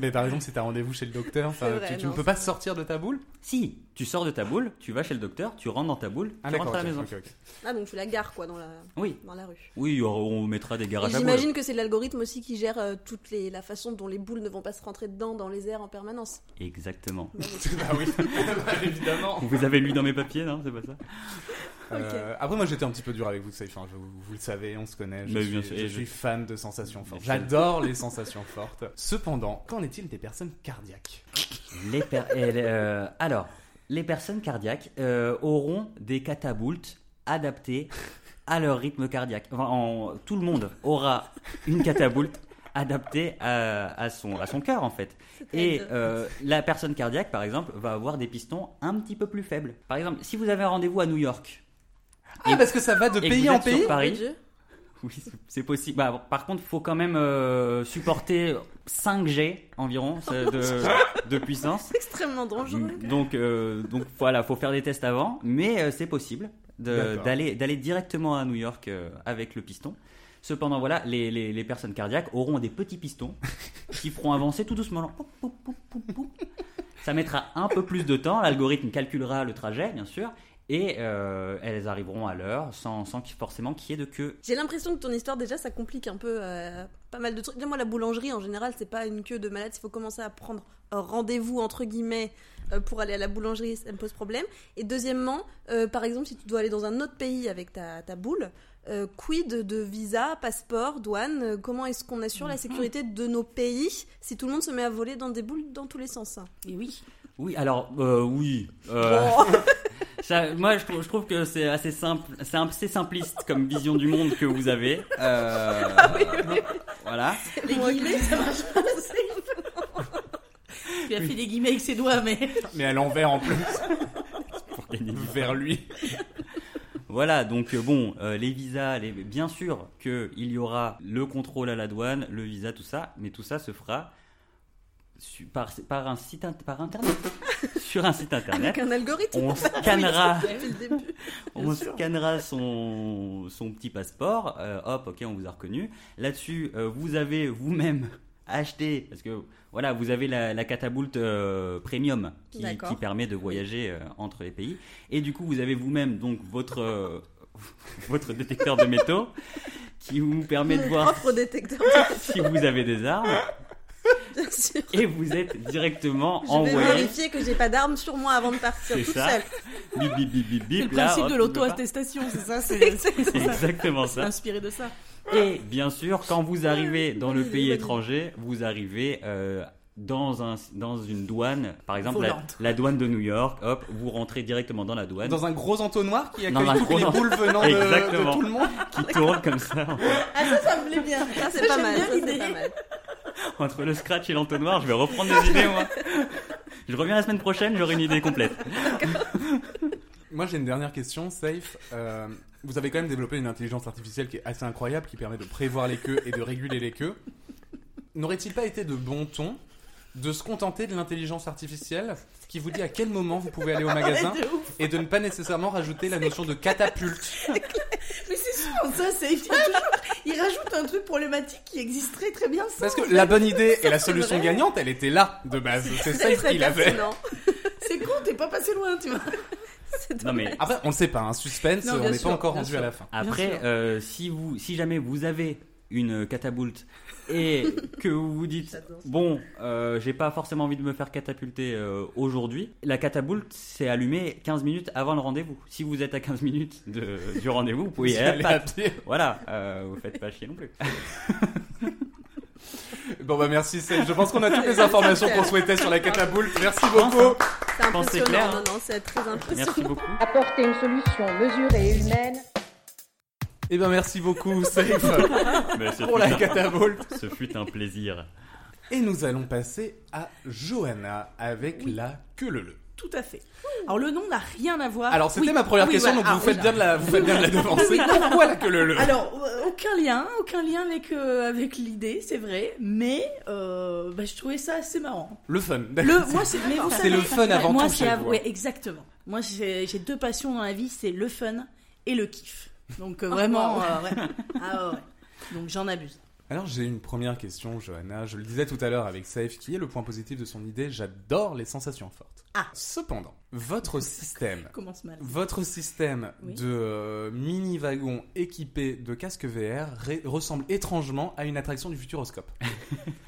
Speaker 3: mais, par exemple, si t'as rendez-vous chez le docteur, enfin,
Speaker 5: C'est vrai,
Speaker 3: tu, ne peux pas sortir de ta boule?
Speaker 4: Si, tu sors de ta boule, tu vas chez le docteur, tu rentres dans ta boule,
Speaker 3: Ah
Speaker 4: tu rentres à la maison.
Speaker 5: Ah, donc tu la gares quoi dans la,
Speaker 4: Oui,
Speaker 5: dans la rue.
Speaker 4: oui, on mettra des
Speaker 5: Et
Speaker 4: garages à boules.
Speaker 5: J'imagine que c'est l'algorithme aussi qui gère euh, toute les, la façon dont les boules ne vont pas se rentrer dedans dans les airs en permanence.
Speaker 4: Exactement.
Speaker 3: bah oui, Bah, évidemment.
Speaker 4: Vous avez lu dans mes papiers, non C'est pas ça?
Speaker 3: Euh, après, moi, j'étais un petit peu dur avec vous, enfin, je- vous, vous le savez, on se connaît. Je,
Speaker 4: Mais
Speaker 3: suis,
Speaker 4: bien sûr,
Speaker 3: je suis fan de sensations fortes. J'adore les sensations fortes. Cependant, qu'en est-il des personnes cardiaques?
Speaker 4: Les per- les- euh, alors, les personnes cardiaques euh, auront des cataboultes adaptées à leur rythme cardiaque. Enfin, en- tout le monde aura une catapoulte adaptée à, à son, à son cœur en fait. Et euh, la personne cardiaque, par exemple, va avoir des pistons un petit peu plus faibles. Par exemple, si vous avez un rendez-vous à New York,
Speaker 3: Ah, parce que ça va de pays en pays
Speaker 4: Paris. Oui, c'est- possible. Bah, par contre, il faut quand même euh, supporter 5G environ de, de puissance.
Speaker 5: Extrêmement dangereux.
Speaker 4: Donc, euh, donc voilà, faut faire des tests avant, mais euh, c'est possible d'aller d'aller directement à New York euh, avec le piston. Cependant, voilà, les, les, les personnes cardiaques auront des petits pistons qui feront avancer tout doucement. genre, poup, poup, poup, poup, poup. Ça mettra un peu plus de temps, l'algorithme calculera le trajet, bien sûr, Et euh, elles arriveront à l'heure sans, sans forcément qu'il y ait de queue.
Speaker 5: J'ai l'impression que ton histoire déjà ça complique un peu euh, pas mal de trucs. Déjà moi la boulangerie en général c'est pas une queue de malade, il faut commencer à prendre rendez-vous entre guillemets euh, pour aller à la boulangerie, ça me pose problème. Et deuxièmement, euh, par exemple si tu dois aller dans un autre pays avec ta, ta boule, euh, quid de visa, passeport, douane, euh, comment est-ce qu'on assure la sécurité de nos pays si tout le monde se met à voler dans des boules dans tous les sens?
Speaker 6: Et oui.
Speaker 4: Oui, alors, euh, oui. euh,
Speaker 5: Oh.
Speaker 4: ça, moi, je trouve, je trouve que c'est assez simple, c'est assez simpliste comme vision du monde que vous avez. Euh, Voilà.
Speaker 6: Les guillemets, ça marche pas. Il a fait des guillemets avec ses doigts, mais.
Speaker 3: Mais à l'envers en plus,
Speaker 4: Pour gagner
Speaker 3: vers lui.
Speaker 4: Voilà, donc euh, bon, euh, les visas, les... bien sûr qu'il y aura le contrôle à la douane, le visa, tout ça, mais tout ça se fera su- par, par un site par internet. Sur un site internet.
Speaker 5: Avec un algorithme.
Speaker 4: On scannera, on scannera son, son petit passeport. euh, hop, ok, on vous a reconnu. Là-dessus, euh, vous avez vous-même acheté, parce que voilà, vous avez la, la catapulte euh, premium qui, qui permet de voyager entre les pays. Et du coup, vous avez vous-même donc votre votre détecteur de métaux qui vous permet de voir si vous avez des armes
Speaker 5: bien sûr.
Speaker 4: et vous êtes directement
Speaker 5: Je vais
Speaker 4: envoyé.
Speaker 5: vérifier que j'ai pas d'armes sur moi avant de partir
Speaker 4: C'est
Speaker 5: toute
Speaker 4: ça.
Speaker 5: seule.
Speaker 4: Bip bip bip bip
Speaker 6: C'est
Speaker 4: bip.
Speaker 6: le
Speaker 4: là,
Speaker 6: principe
Speaker 4: hop,
Speaker 6: de l'auto-attestation, c'est ça C'est
Speaker 4: exactement ça.
Speaker 6: inspiré de ça.
Speaker 4: Et bien sûr, quand vous arrivez dans le pays étranger, vous arrivez euh, dans, un, dans une douane, par exemple la, douane de New York, hop, vous rentrez directement dans la douane
Speaker 3: Dans un gros entonnoir qui accueille
Speaker 4: un
Speaker 3: toutes
Speaker 4: gros
Speaker 3: les boules venant de, tout le monde.
Speaker 4: qui tourne comme ça,
Speaker 6: Ah, ça, ça me plaît bien.
Speaker 5: Ça, c'est pas pas mal.
Speaker 4: entre le scratch et l'entonnoir, je vais reprendre des idées moi. Je reviens la semaine prochaine, j'aurai une idée complète.
Speaker 3: Moi, j'ai une dernière question, Safe. Euh, vous avez quand même développé une intelligence artificielle qui est assez incroyable, qui permet de prévoir les queues et de réguler les queues. N'aurait-il pas été de bon ton de se contenter de l'intelligence artificielle qui vous dit à quel moment vous pouvez aller au magasin et de ne pas nécessairement rajouter la notion de catapulte
Speaker 6: Mais c'est souvent ça, c'est il, y a toujours- il rajoute un truc problématique qui existerait très bien sans.
Speaker 3: Parce que la bonne idée et la solution gagnante, elle était là de base. C'est
Speaker 5: C'est
Speaker 3: Safe
Speaker 5: très
Speaker 3: qui l'avait.
Speaker 5: pertinent.
Speaker 6: C'est con, t'es pas passé loin, tu vois.
Speaker 4: Non mais
Speaker 3: Après, on ne sait pas, un suspense,
Speaker 6: Non,
Speaker 3: on n'est pas encore rendu
Speaker 6: sûr.
Speaker 3: à la fin.
Speaker 4: Après, euh, si, vous, si jamais vous avez une catapulte et que vous vous dites bon, euh, j'ai pas forcément envie de me faire catapulter euh, aujourd'hui, la catapulte s'est allumée 15 minutes avant le rendez-vous. Si vous êtes à 15 minutes de, du rendez-vous, vous pouvez y aller à
Speaker 3: pied.
Speaker 4: Voilà, euh, vous faites pas chier non plus.
Speaker 3: Bon bah merci. Je pense qu'on a toutes les informations qu'on souhaitait sur la catapulte. Merci beaucoup.
Speaker 5: C'est
Speaker 4: que c'est
Speaker 5: impressionnant. Non, non, c'est très
Speaker 4: Merci
Speaker 5: impressionnant.
Speaker 4: beaucoup.
Speaker 1: Apporter une solution mesurée et humaine
Speaker 3: Eh ben merci beaucoup Safe
Speaker 4: ce,
Speaker 3: pour la
Speaker 4: un,
Speaker 3: catapulte.
Speaker 4: ce fut un plaisir.
Speaker 3: Et nous allons passer à Johanna avec la queue le le.
Speaker 6: Tout à fait. Alors le nom n'a rien à voir.
Speaker 3: Alors c'était
Speaker 6: Oui.
Speaker 3: ma première
Speaker 6: Oui,
Speaker 3: question,
Speaker 6: voilà.
Speaker 3: donc vous
Speaker 6: Ah,
Speaker 3: faites
Speaker 6: oui,
Speaker 3: bien de la, vous faites bien de la devancer. Pourquoi la queue le le
Speaker 6: Alors, euh, aucun lien, aucun lien avec, euh, avec l'idée, c'est vrai, mais euh, bah, je trouvais ça assez marrant.
Speaker 3: Le fun.
Speaker 6: Le, moi, c'est, mais vous
Speaker 3: C'est
Speaker 6: savez,
Speaker 3: le fun avant
Speaker 6: moi,
Speaker 3: tout
Speaker 6: c'est ouais,
Speaker 3: hein.
Speaker 6: exactement. Moi, j'ai, j'ai deux passions dans la vie, c'est le fun et le kiff. Donc euh, vraiment, euh, ouais. Ah, ouais, ouais. Donc j'en abuse.
Speaker 3: Alors j'ai une première question, Johanna. Je le disais tout à l'heure avec Safe, qui est le point positif de son idée. J'adore les sensations fortes.
Speaker 6: Ah.
Speaker 3: Cependant, votre système,
Speaker 6: Commence mal.
Speaker 3: votre système
Speaker 6: Oui.
Speaker 3: de euh, mini wagon équipé de casque VR ressemble étrangement à une attraction du Futuroscope.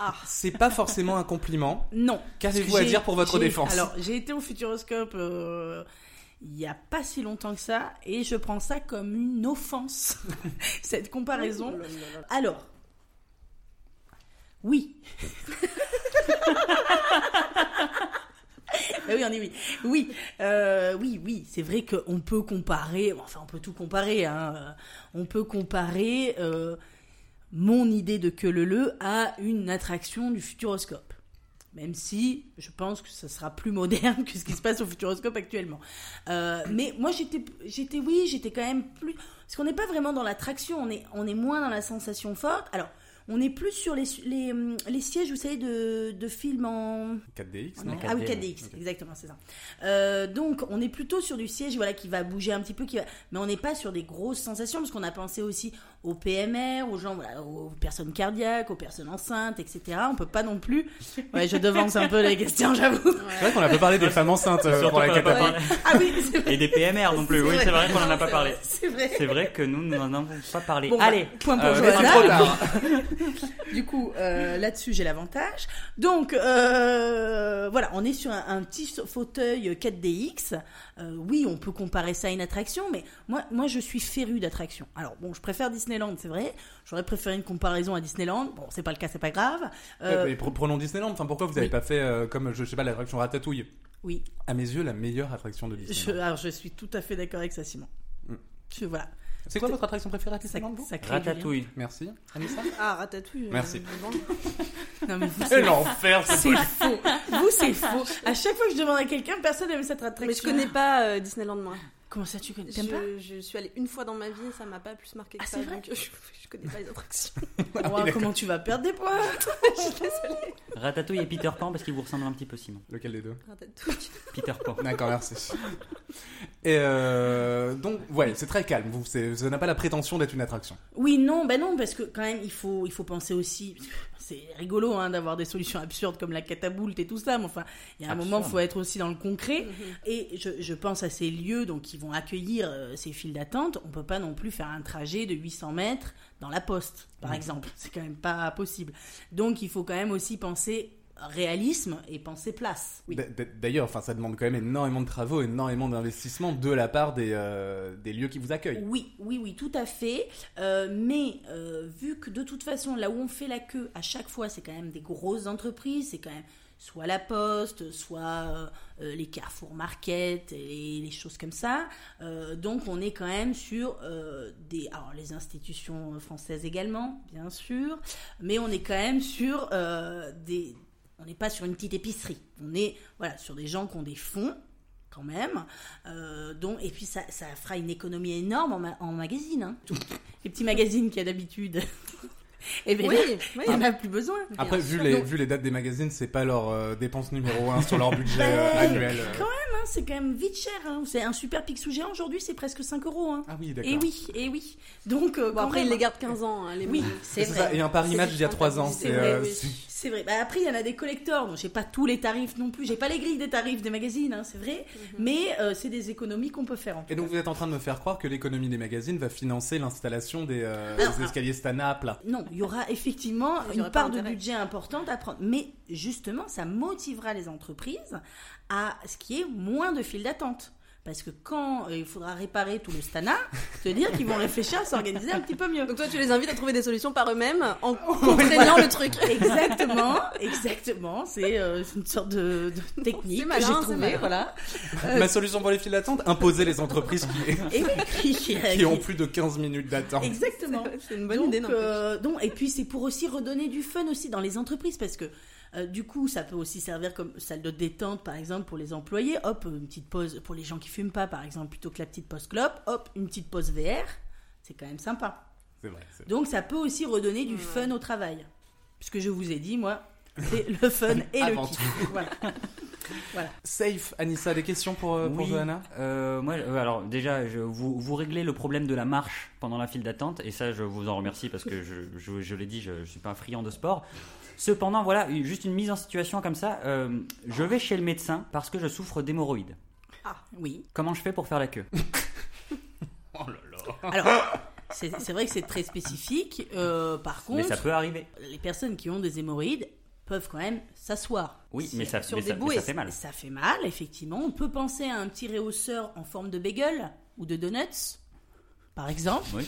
Speaker 5: Ah.
Speaker 3: C'est pas forcément un compliment.
Speaker 6: Non.
Speaker 3: Qu'avez-vous à dire pour votre défense?
Speaker 6: Alors, j'ai été au Futuroscope euh, il y a pas si longtemps que ça, et je prends ça comme une offense, cette comparaison. Alors, oui. Ah oui, on dit oui. Oui, euh, oui, oui. C'est vrai qu'on peut comparer. Enfin, on peut tout comparer. Hein. On peut comparer euh, mon idée de que le le à une attraction du Futuroscope. Même si je pense que ça sera plus moderne que ce qui se passe au Futuroscope actuellement. Euh, mais moi, j'étais, j'étais, oui, j'étais quand même plus. Parce qu'on n'est pas vraiment dans l'attraction, on est, on est moins dans la sensation forte. Alors, on est plus sur les, les, hum, les sièges, vous savez, de, de films en.
Speaker 3: 4DX,
Speaker 6: Non.
Speaker 3: non
Speaker 6: Ah oui,
Speaker 4: 4D,
Speaker 6: 4DX,
Speaker 3: ok.
Speaker 6: exactement, c'est ça. Euh, donc, on est plutôt sur du siège voilà, qui va bouger un petit peu, qui va... mais on n'est pas sur des grosses sensations, parce qu'on a pensé aussi aux PMR, aux gens, voilà, aux personnes cardiaques, aux personnes enceintes, etc. On peut pas non plus. Ouais, je devance un peu les questions, j'avoue.
Speaker 3: C'est vrai qu'on a pas parlé des femmes enceintes euh,
Speaker 4: Surtout
Speaker 3: pour la.
Speaker 6: Ah oui, c'est vrai.
Speaker 4: Et des PMR non plus. Oui, c'est vrai qu'on en a pas parlé.
Speaker 6: C'est vrai.
Speaker 4: C'est vrai que nous, nous n'en avons pas parlé.
Speaker 6: Bon, bah,
Speaker 4: Allez,
Speaker 6: point pour
Speaker 4: euh,
Speaker 6: Johanna. Du coup, euh, là-dessus, j'ai l'avantage. Donc, euh, voilà, on est sur un, un petit fauteuil 4DX. Euh, oui, on peut comparer ça à une attraction, mais moi, moi je suis féru d'attractions. Alors, bon, je préfère Disneyland, c'est vrai. J'aurais préféré une comparaison à Disneyland. Bon, c'est pas le cas, c'est pas grave.
Speaker 3: Mais prenons Disneyland. Enfin, pourquoi vous avez
Speaker 6: oui.
Speaker 3: pas fait comme je sais pas l'attraction Ratatouille?
Speaker 6: Oui,
Speaker 3: À mes yeux, la meilleure attraction de
Speaker 6: je,
Speaker 3: Disneyland.
Speaker 6: alors, je suis tout à fait d'accord avec ça, Simon.
Speaker 3: Mm.
Speaker 6: Je, voilà.
Speaker 3: C'est quoi votre attraction préférée à
Speaker 6: Ça,
Speaker 3: Disneyland vous.
Speaker 4: Ratatouille.
Speaker 3: Merci. Anissa
Speaker 5: Ah, ratatouille. euh,
Speaker 3: Merci.
Speaker 6: Non, mais vous,
Speaker 3: C'est l'enfer, c'est
Speaker 6: c'est faux. Vous, c'est faux. À chaque fois que je demande à quelqu'un, personne n'aime cette attraction.
Speaker 5: Mais je connais pas euh, Disneyland, moi.
Speaker 6: Comment ça, tu connais T'aimes pas
Speaker 5: Je, suis allée une fois dans ma vie et ça m'a pas plus marqué que
Speaker 6: Ah,
Speaker 5: ça.
Speaker 6: c'est vrai
Speaker 5: donc je, je connais pas les attractions.
Speaker 6: Wow, Comment tu vas perdre des points
Speaker 4: Ratatouille et Peter Pan parce qu'ils vous ressemblent un petit peu, Simon.
Speaker 3: Lequel des deux
Speaker 5: Ratatouille.
Speaker 4: Peter Pan.
Speaker 3: D'accord, merci. Et euh, donc, ouais, c'est très calme. Vous, ça n'a pas la prétention d'être une attraction.
Speaker 6: Oui, non, ben non, parce que quand même, il faut, il faut penser aussi. C'est rigolo hein, d'avoir des solutions absurdes comme la catapoulte et tout ça, mais enfin, il y a un
Speaker 4: Absurde.
Speaker 6: moment, il faut être aussi dans le concret. Et je, je pense à ces lieux donc, qui vont accueillir euh, ces files d'attente. On peut pas non plus faire un trajet de 800 mètres dans la poste, par exemple. C'est quand même pas possible. Donc, il faut quand même aussi penser réalisme et penser place. Oui.
Speaker 3: D'ailleurs, enfin, ça demande quand même énormément de travaux, énormément d'investissements de la part des, euh, des lieux qui vous accueillent.
Speaker 6: Oui, oui, oui, tout à fait. Euh, mais euh, vu que de toute façon, là où on fait la queue, à chaque fois, c'est quand même des grosses entreprises, c'est quand même soit la Poste, soit euh, euh, les Carrefour Market et les choses comme ça. Euh, donc on est quand même sur des, alors les institutions françaises également, bien sûr, mais on est quand même sur des, on n'est pas sur une petite épicerie. On est voilà sur des gens qui ont des fonds quand même. Donc, et puis ça, ça fera une économie énorme en, ma- hein. Les petits magazines qu'il y a d'habitude. Et bien
Speaker 5: Oui,
Speaker 6: là,
Speaker 5: oui.
Speaker 6: il n'y en a plus besoin.
Speaker 3: Après, vu
Speaker 5: sûr.
Speaker 3: les,
Speaker 5: Donc-
Speaker 3: vu les dates des magazines, c'est pas leur euh, dépense numéro un sur leur budget
Speaker 6: Ben,
Speaker 3: euh, annuel. euh.
Speaker 6: Quand même, c'est quand même vite cher. hein. C'est un super Picsou géant aujourd'hui, c'est presque 5 euros. Hein.
Speaker 3: Ah oui, d'accord.
Speaker 6: Et oui, et oui. Donc, euh,
Speaker 5: Bon, après,
Speaker 6: même,
Speaker 5: ils les gardent 15 ans, hein, les
Speaker 6: Oui, c'est
Speaker 3: C'est ça,
Speaker 6: vrai.
Speaker 3: et un Paris Match d'il y a 3 ans. C'est euh,
Speaker 5: oui.
Speaker 3: c'est-
Speaker 6: vrai. Bah, après, il y en a des collecteurs. Donc, j'ai pas tous les tarifs non plus. J'ai pas les grilles des tarifs des magazines, hein, c'est vrai. Mais euh, c'est des économies qu'on peut faire. En tout
Speaker 3: Et donc
Speaker 6: cas.
Speaker 3: vous êtes en train de me faire croire que l'économie des magazines va financer l'installation des, euh,
Speaker 6: Non,
Speaker 3: des escaliers Stana à plat.
Speaker 6: Non, il y aura effectivement une part de budget importante à prendre. Mais justement, ça motivera les entreprises à ce qui est moins de files d'attente. Parce que quand euh, il faudra réparer tout le stana, te dire qu'ils vont réfléchir à s'organiser un petit peu mieux.
Speaker 5: Donc toi, tu les invites à trouver des solutions par eux-mêmes en contraignant le truc.
Speaker 6: Exactement, exactement. C'est euh, une sorte de, de technique
Speaker 5: C'est
Speaker 6: que
Speaker 5: malin,
Speaker 6: j'ai trouvée,
Speaker 5: malin.
Speaker 6: voilà.
Speaker 3: Ma solution pour les files d'attente Imposer les entreprises qui,
Speaker 6: Et oui, qui,
Speaker 3: qui ont plus de 15 minutes d'attente.
Speaker 6: Exactement.
Speaker 5: C'est une bonne
Speaker 6: donc,
Speaker 5: idée,
Speaker 6: euh, donc, et puis c'est pour aussi redonner du fun aussi dans les entreprises parce que euh, du coup ça peut aussi servir comme salle de détente par exemple pour les employés. Hop, une petite pause pour les gens qui fument pas par exemple plutôt que la petite pause clope. Hop, une petite pause VR. C'est quand même sympa.
Speaker 3: C'est vrai. c'est-
Speaker 6: Donc ça peut aussi redonner du fun au travail. Puisque je vous ai dit moi, c'est le fun et le
Speaker 3: Avant
Speaker 6: kiff. Voilà.
Speaker 3: Safe, Anissa, des questions pour, euh, pour
Speaker 4: Oui.
Speaker 3: Johanna
Speaker 4: Euh, moi, euh, alors déjà, je, vous, vous réglez le problème de la marche pendant la file d'attente, et ça, je vous en remercie parce que je, je, je l'ai dit, je, je suis pas un friand de sport. Cependant, voilà, juste une mise en situation comme ça. euh, je vais chez le médecin parce que je souffre d'hémorroïdes.
Speaker 6: Oui.
Speaker 4: Comment je fais pour faire la queue?
Speaker 3: Oh là là.
Speaker 6: Alors, c'est c'est vrai que c'est très spécifique. euh, par
Speaker 4: Mais
Speaker 6: contre,
Speaker 4: ça peut arriver.
Speaker 6: les personnes qui ont des hémorroïdes peuvent quand même s'asseoir.
Speaker 4: Oui, mais ça,
Speaker 5: sur
Speaker 4: mais
Speaker 5: des
Speaker 4: ça, mais
Speaker 5: bouées,
Speaker 4: ça fait mal.
Speaker 6: Ça fait mal, effectivement. On peut penser à un petit réhausseur en forme de bagel ou de donuts, par exemple.
Speaker 4: Oui,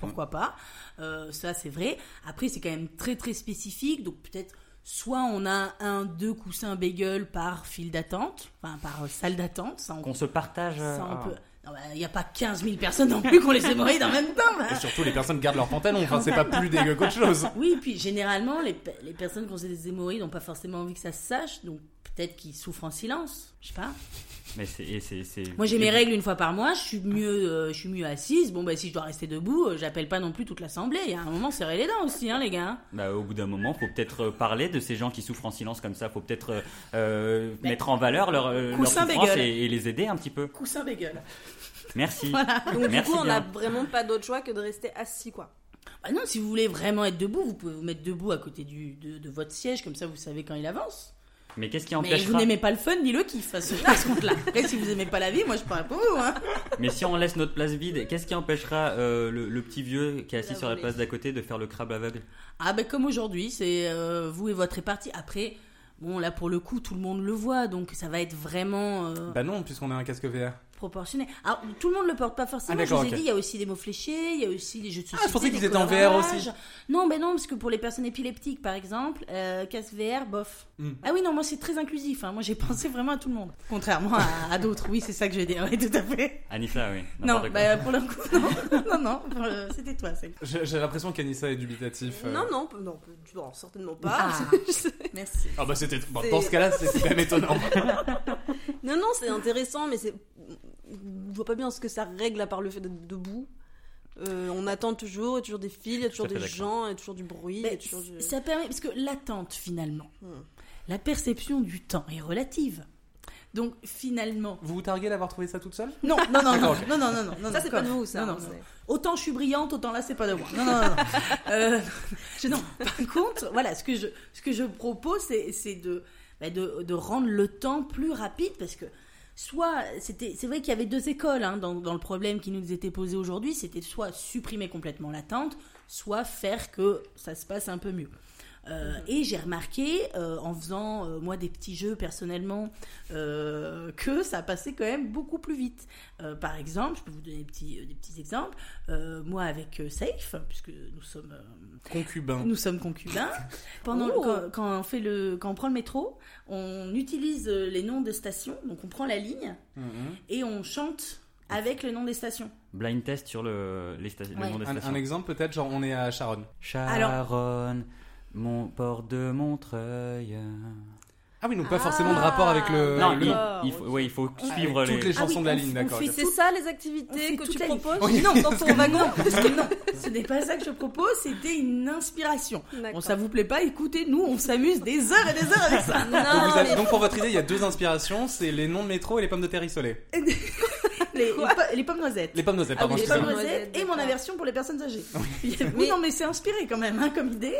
Speaker 6: Pourquoi, pas Euh, Ça, c'est vrai. Après, c'est quand même très très spécifique. Donc peut-être soit on a un, deux coussins bagel par file d'attente, enfin par euh, salle d'attente. Ça, on,
Speaker 4: Qu'on se partage. euh,
Speaker 6: ça, on
Speaker 4: ah.
Speaker 6: peut. Non, bah, Il n'y a pas 15 000 personnes non plus qui ont les hémorroïdes en même temps. bah.
Speaker 3: Et surtout, les personnes gardent leurs pantalons. Enfin, c'est pas plus dégueu qu'autre chose.
Speaker 6: Oui, puis généralement, les, les personnes qui ont des hémorroïdes n'ont pas forcément envie que ça se sache, donc peut-être qu'ils souffrent en silence. Je sais pas.
Speaker 4: Mais c'est, et c'est, c'est-
Speaker 6: Moi, j'ai mes règles une fois par mois. Je suis mieux, euh, je suis mieux assise. Bon, bah, si je dois rester debout, euh, j'appelle pas non plus toute l'assemblée. Il y a un moment, serrer les dents aussi, hein, les gars.
Speaker 4: Bah, au bout d'un moment, faut peut-être euh, parler de ces gens qui souffrent en silence comme ça. Faut peut-être euh,
Speaker 6: Mais-
Speaker 4: mettre en valeur leur, leur
Speaker 6: Coussin
Speaker 4: souffrance et, et les aider un petit peu.
Speaker 6: Coussin bégueule.
Speaker 4: Merci.
Speaker 5: Donc du coup, on n'a vraiment pas d'autre choix que de rester assis, quoi.
Speaker 6: Bah non, si vous voulez vraiment être debout, vous pouvez vous mettre debout à côté du, de, de votre siège, comme ça vous savez quand il avance.
Speaker 4: Mais qu'est-ce qui
Speaker 6: Mais vous
Speaker 4: empêchera
Speaker 6: n'aimez pas le fun ni le kiff à ce, ce compte-là. Après, si vous aimez pas la vie, moi je parle pour vous. Hein.
Speaker 4: Mais si on laisse notre place vide, qu'est-ce qui empêchera euh, le, le petit vieux qui est assis
Speaker 5: La
Speaker 4: sur la place d'à côté de faire le crabe aveugle?
Speaker 6: Ah ben comme aujourd'hui, c'est euh, vous et votre répartie. Après, bon là pour le coup, tout le monde le voit, donc ça va être vraiment euh,
Speaker 3: Bah non, puisqu'on a un casque VR.
Speaker 6: Proportionné. Alors tout le monde le porte pas forcément.
Speaker 3: Ah,
Speaker 6: je vous ai dit, il y a aussi des mots fléchés, il y a aussi des jeux de société.
Speaker 3: Ah, je pensais qu'ils étaient en VR aussi.
Speaker 6: Non, ben non, parce que pour les personnes épileptiques, par exemple, euh, casque VR, bof.
Speaker 3: Hmm.
Speaker 6: Ah oui, non, moi c'est très inclusif. hein. Moi j'ai pensé vraiment à tout le monde, contrairement à, à d'autres. Oui, c'est ça que je vais dire. Oui, tout à fait.
Speaker 4: Anissa, oui.
Speaker 6: Non, bah, pour le coup, non, non, non, c'était toi, c'est.
Speaker 3: J'ai j'ai l'impression qu'Anissa est dubitatif. euh.
Speaker 5: Non, non, non, certainement pas.
Speaker 6: Ah. Merci.
Speaker 3: Ah bah c'était. bon, dans ce cas-là, c'est quand même étonnant.
Speaker 5: non, non, c'est intéressant, mais c'est. Je vois pas bien ce que ça règle à part le fait d'être debout. Euh, on attend toujours, il y a toujours des fils, il y a toujours des gens, il y a toujours du bruit, toujours du...
Speaker 6: ça permet parce que l'attente finalement,
Speaker 5: Hmm.
Speaker 6: la perception du temps est relative. Donc finalement,
Speaker 3: Vous vous targuez d'avoir trouvé ça toute seule?
Speaker 6: Non, non, non, non,
Speaker 3: D'accord, ok.
Speaker 6: non, non, non, non, non,
Speaker 5: Ça, c'est
Speaker 6: non,
Speaker 5: pas de vous, ça.
Speaker 6: non, non,
Speaker 5: hein,
Speaker 6: Autant je suis brillante, autant là c'est pas de moi. Non, non, non. non. Euh, je- non. Par contre, voilà, ce que je, ce que je propose, c'est, c'est de, bah, de, de rendre le temps plus rapide parce que soit c'était, c'est vrai qu'il y avait deux écoles hein, dans, dans le problème qui nous était posé aujourd'hui, c'était soit supprimer complètement l'attente, soit faire que ça se passe un peu mieux. Euh, et j'ai remarqué, euh, en faisant euh, moi des petits jeux personnellement, euh, que ça passait quand même beaucoup plus vite. Euh, par exemple, je peux vous donner des petits, euh, des petits exemples. Euh, moi avec euh, Safe, puisque nous sommes, euh,
Speaker 3: Concubin.
Speaker 6: nous sommes concubins, pendant le-
Speaker 5: Oh.
Speaker 6: quand, quand on fait le, quand on prend le métro, on utilise les noms de stations. Donc on prend la ligne
Speaker 3: Mhm.
Speaker 6: et on chante avec le nom des stations.
Speaker 4: Blind test sur le, les sta-
Speaker 6: Ouais.
Speaker 4: le nom des stations.
Speaker 3: un exemple peut-être, genre on est à Charonne.
Speaker 4: Charonne, mon port de Montreuil.
Speaker 3: Ah oui, donc pas
Speaker 5: Ah,
Speaker 3: forcément de rapport avec le.
Speaker 4: non,
Speaker 3: le-
Speaker 4: il, faut,
Speaker 5: ok.
Speaker 4: ouais, il faut
Speaker 6: On-
Speaker 4: suivre
Speaker 3: toutes les
Speaker 4: les.
Speaker 3: chansons
Speaker 6: Ah oui,
Speaker 3: de la ligne, d'accord.
Speaker 5: C'est ça les activités que tu proposes
Speaker 6: Non,
Speaker 5: dans ton wagon
Speaker 6: non, parce que non, ce n'est pas ça que je propose, c'était une inspiration. Bon,
Speaker 5: D'accord.
Speaker 6: ça vous plaît pas Écoutez, nous, on s'amuse des heures et des heures avec ça.
Speaker 3: Donc,
Speaker 5: Non,
Speaker 3: vous avez-
Speaker 5: mais
Speaker 3: donc, pour votre idée, il y a deux inspirations, c'est les noms de métro et les pommes de terre isolées.
Speaker 6: Les, les, po- les pommes noisettes.
Speaker 3: Les pommes noisettes,
Speaker 5: Ah
Speaker 3: pardon,
Speaker 5: oui,
Speaker 6: les
Speaker 5: les
Speaker 6: pommes
Speaker 3: excusez-moi.
Speaker 6: noisettes et mon aversion pour les personnes âgées. Oui,
Speaker 5: Mais-
Speaker 6: non, mais c'est inspiré quand même hein, comme idée.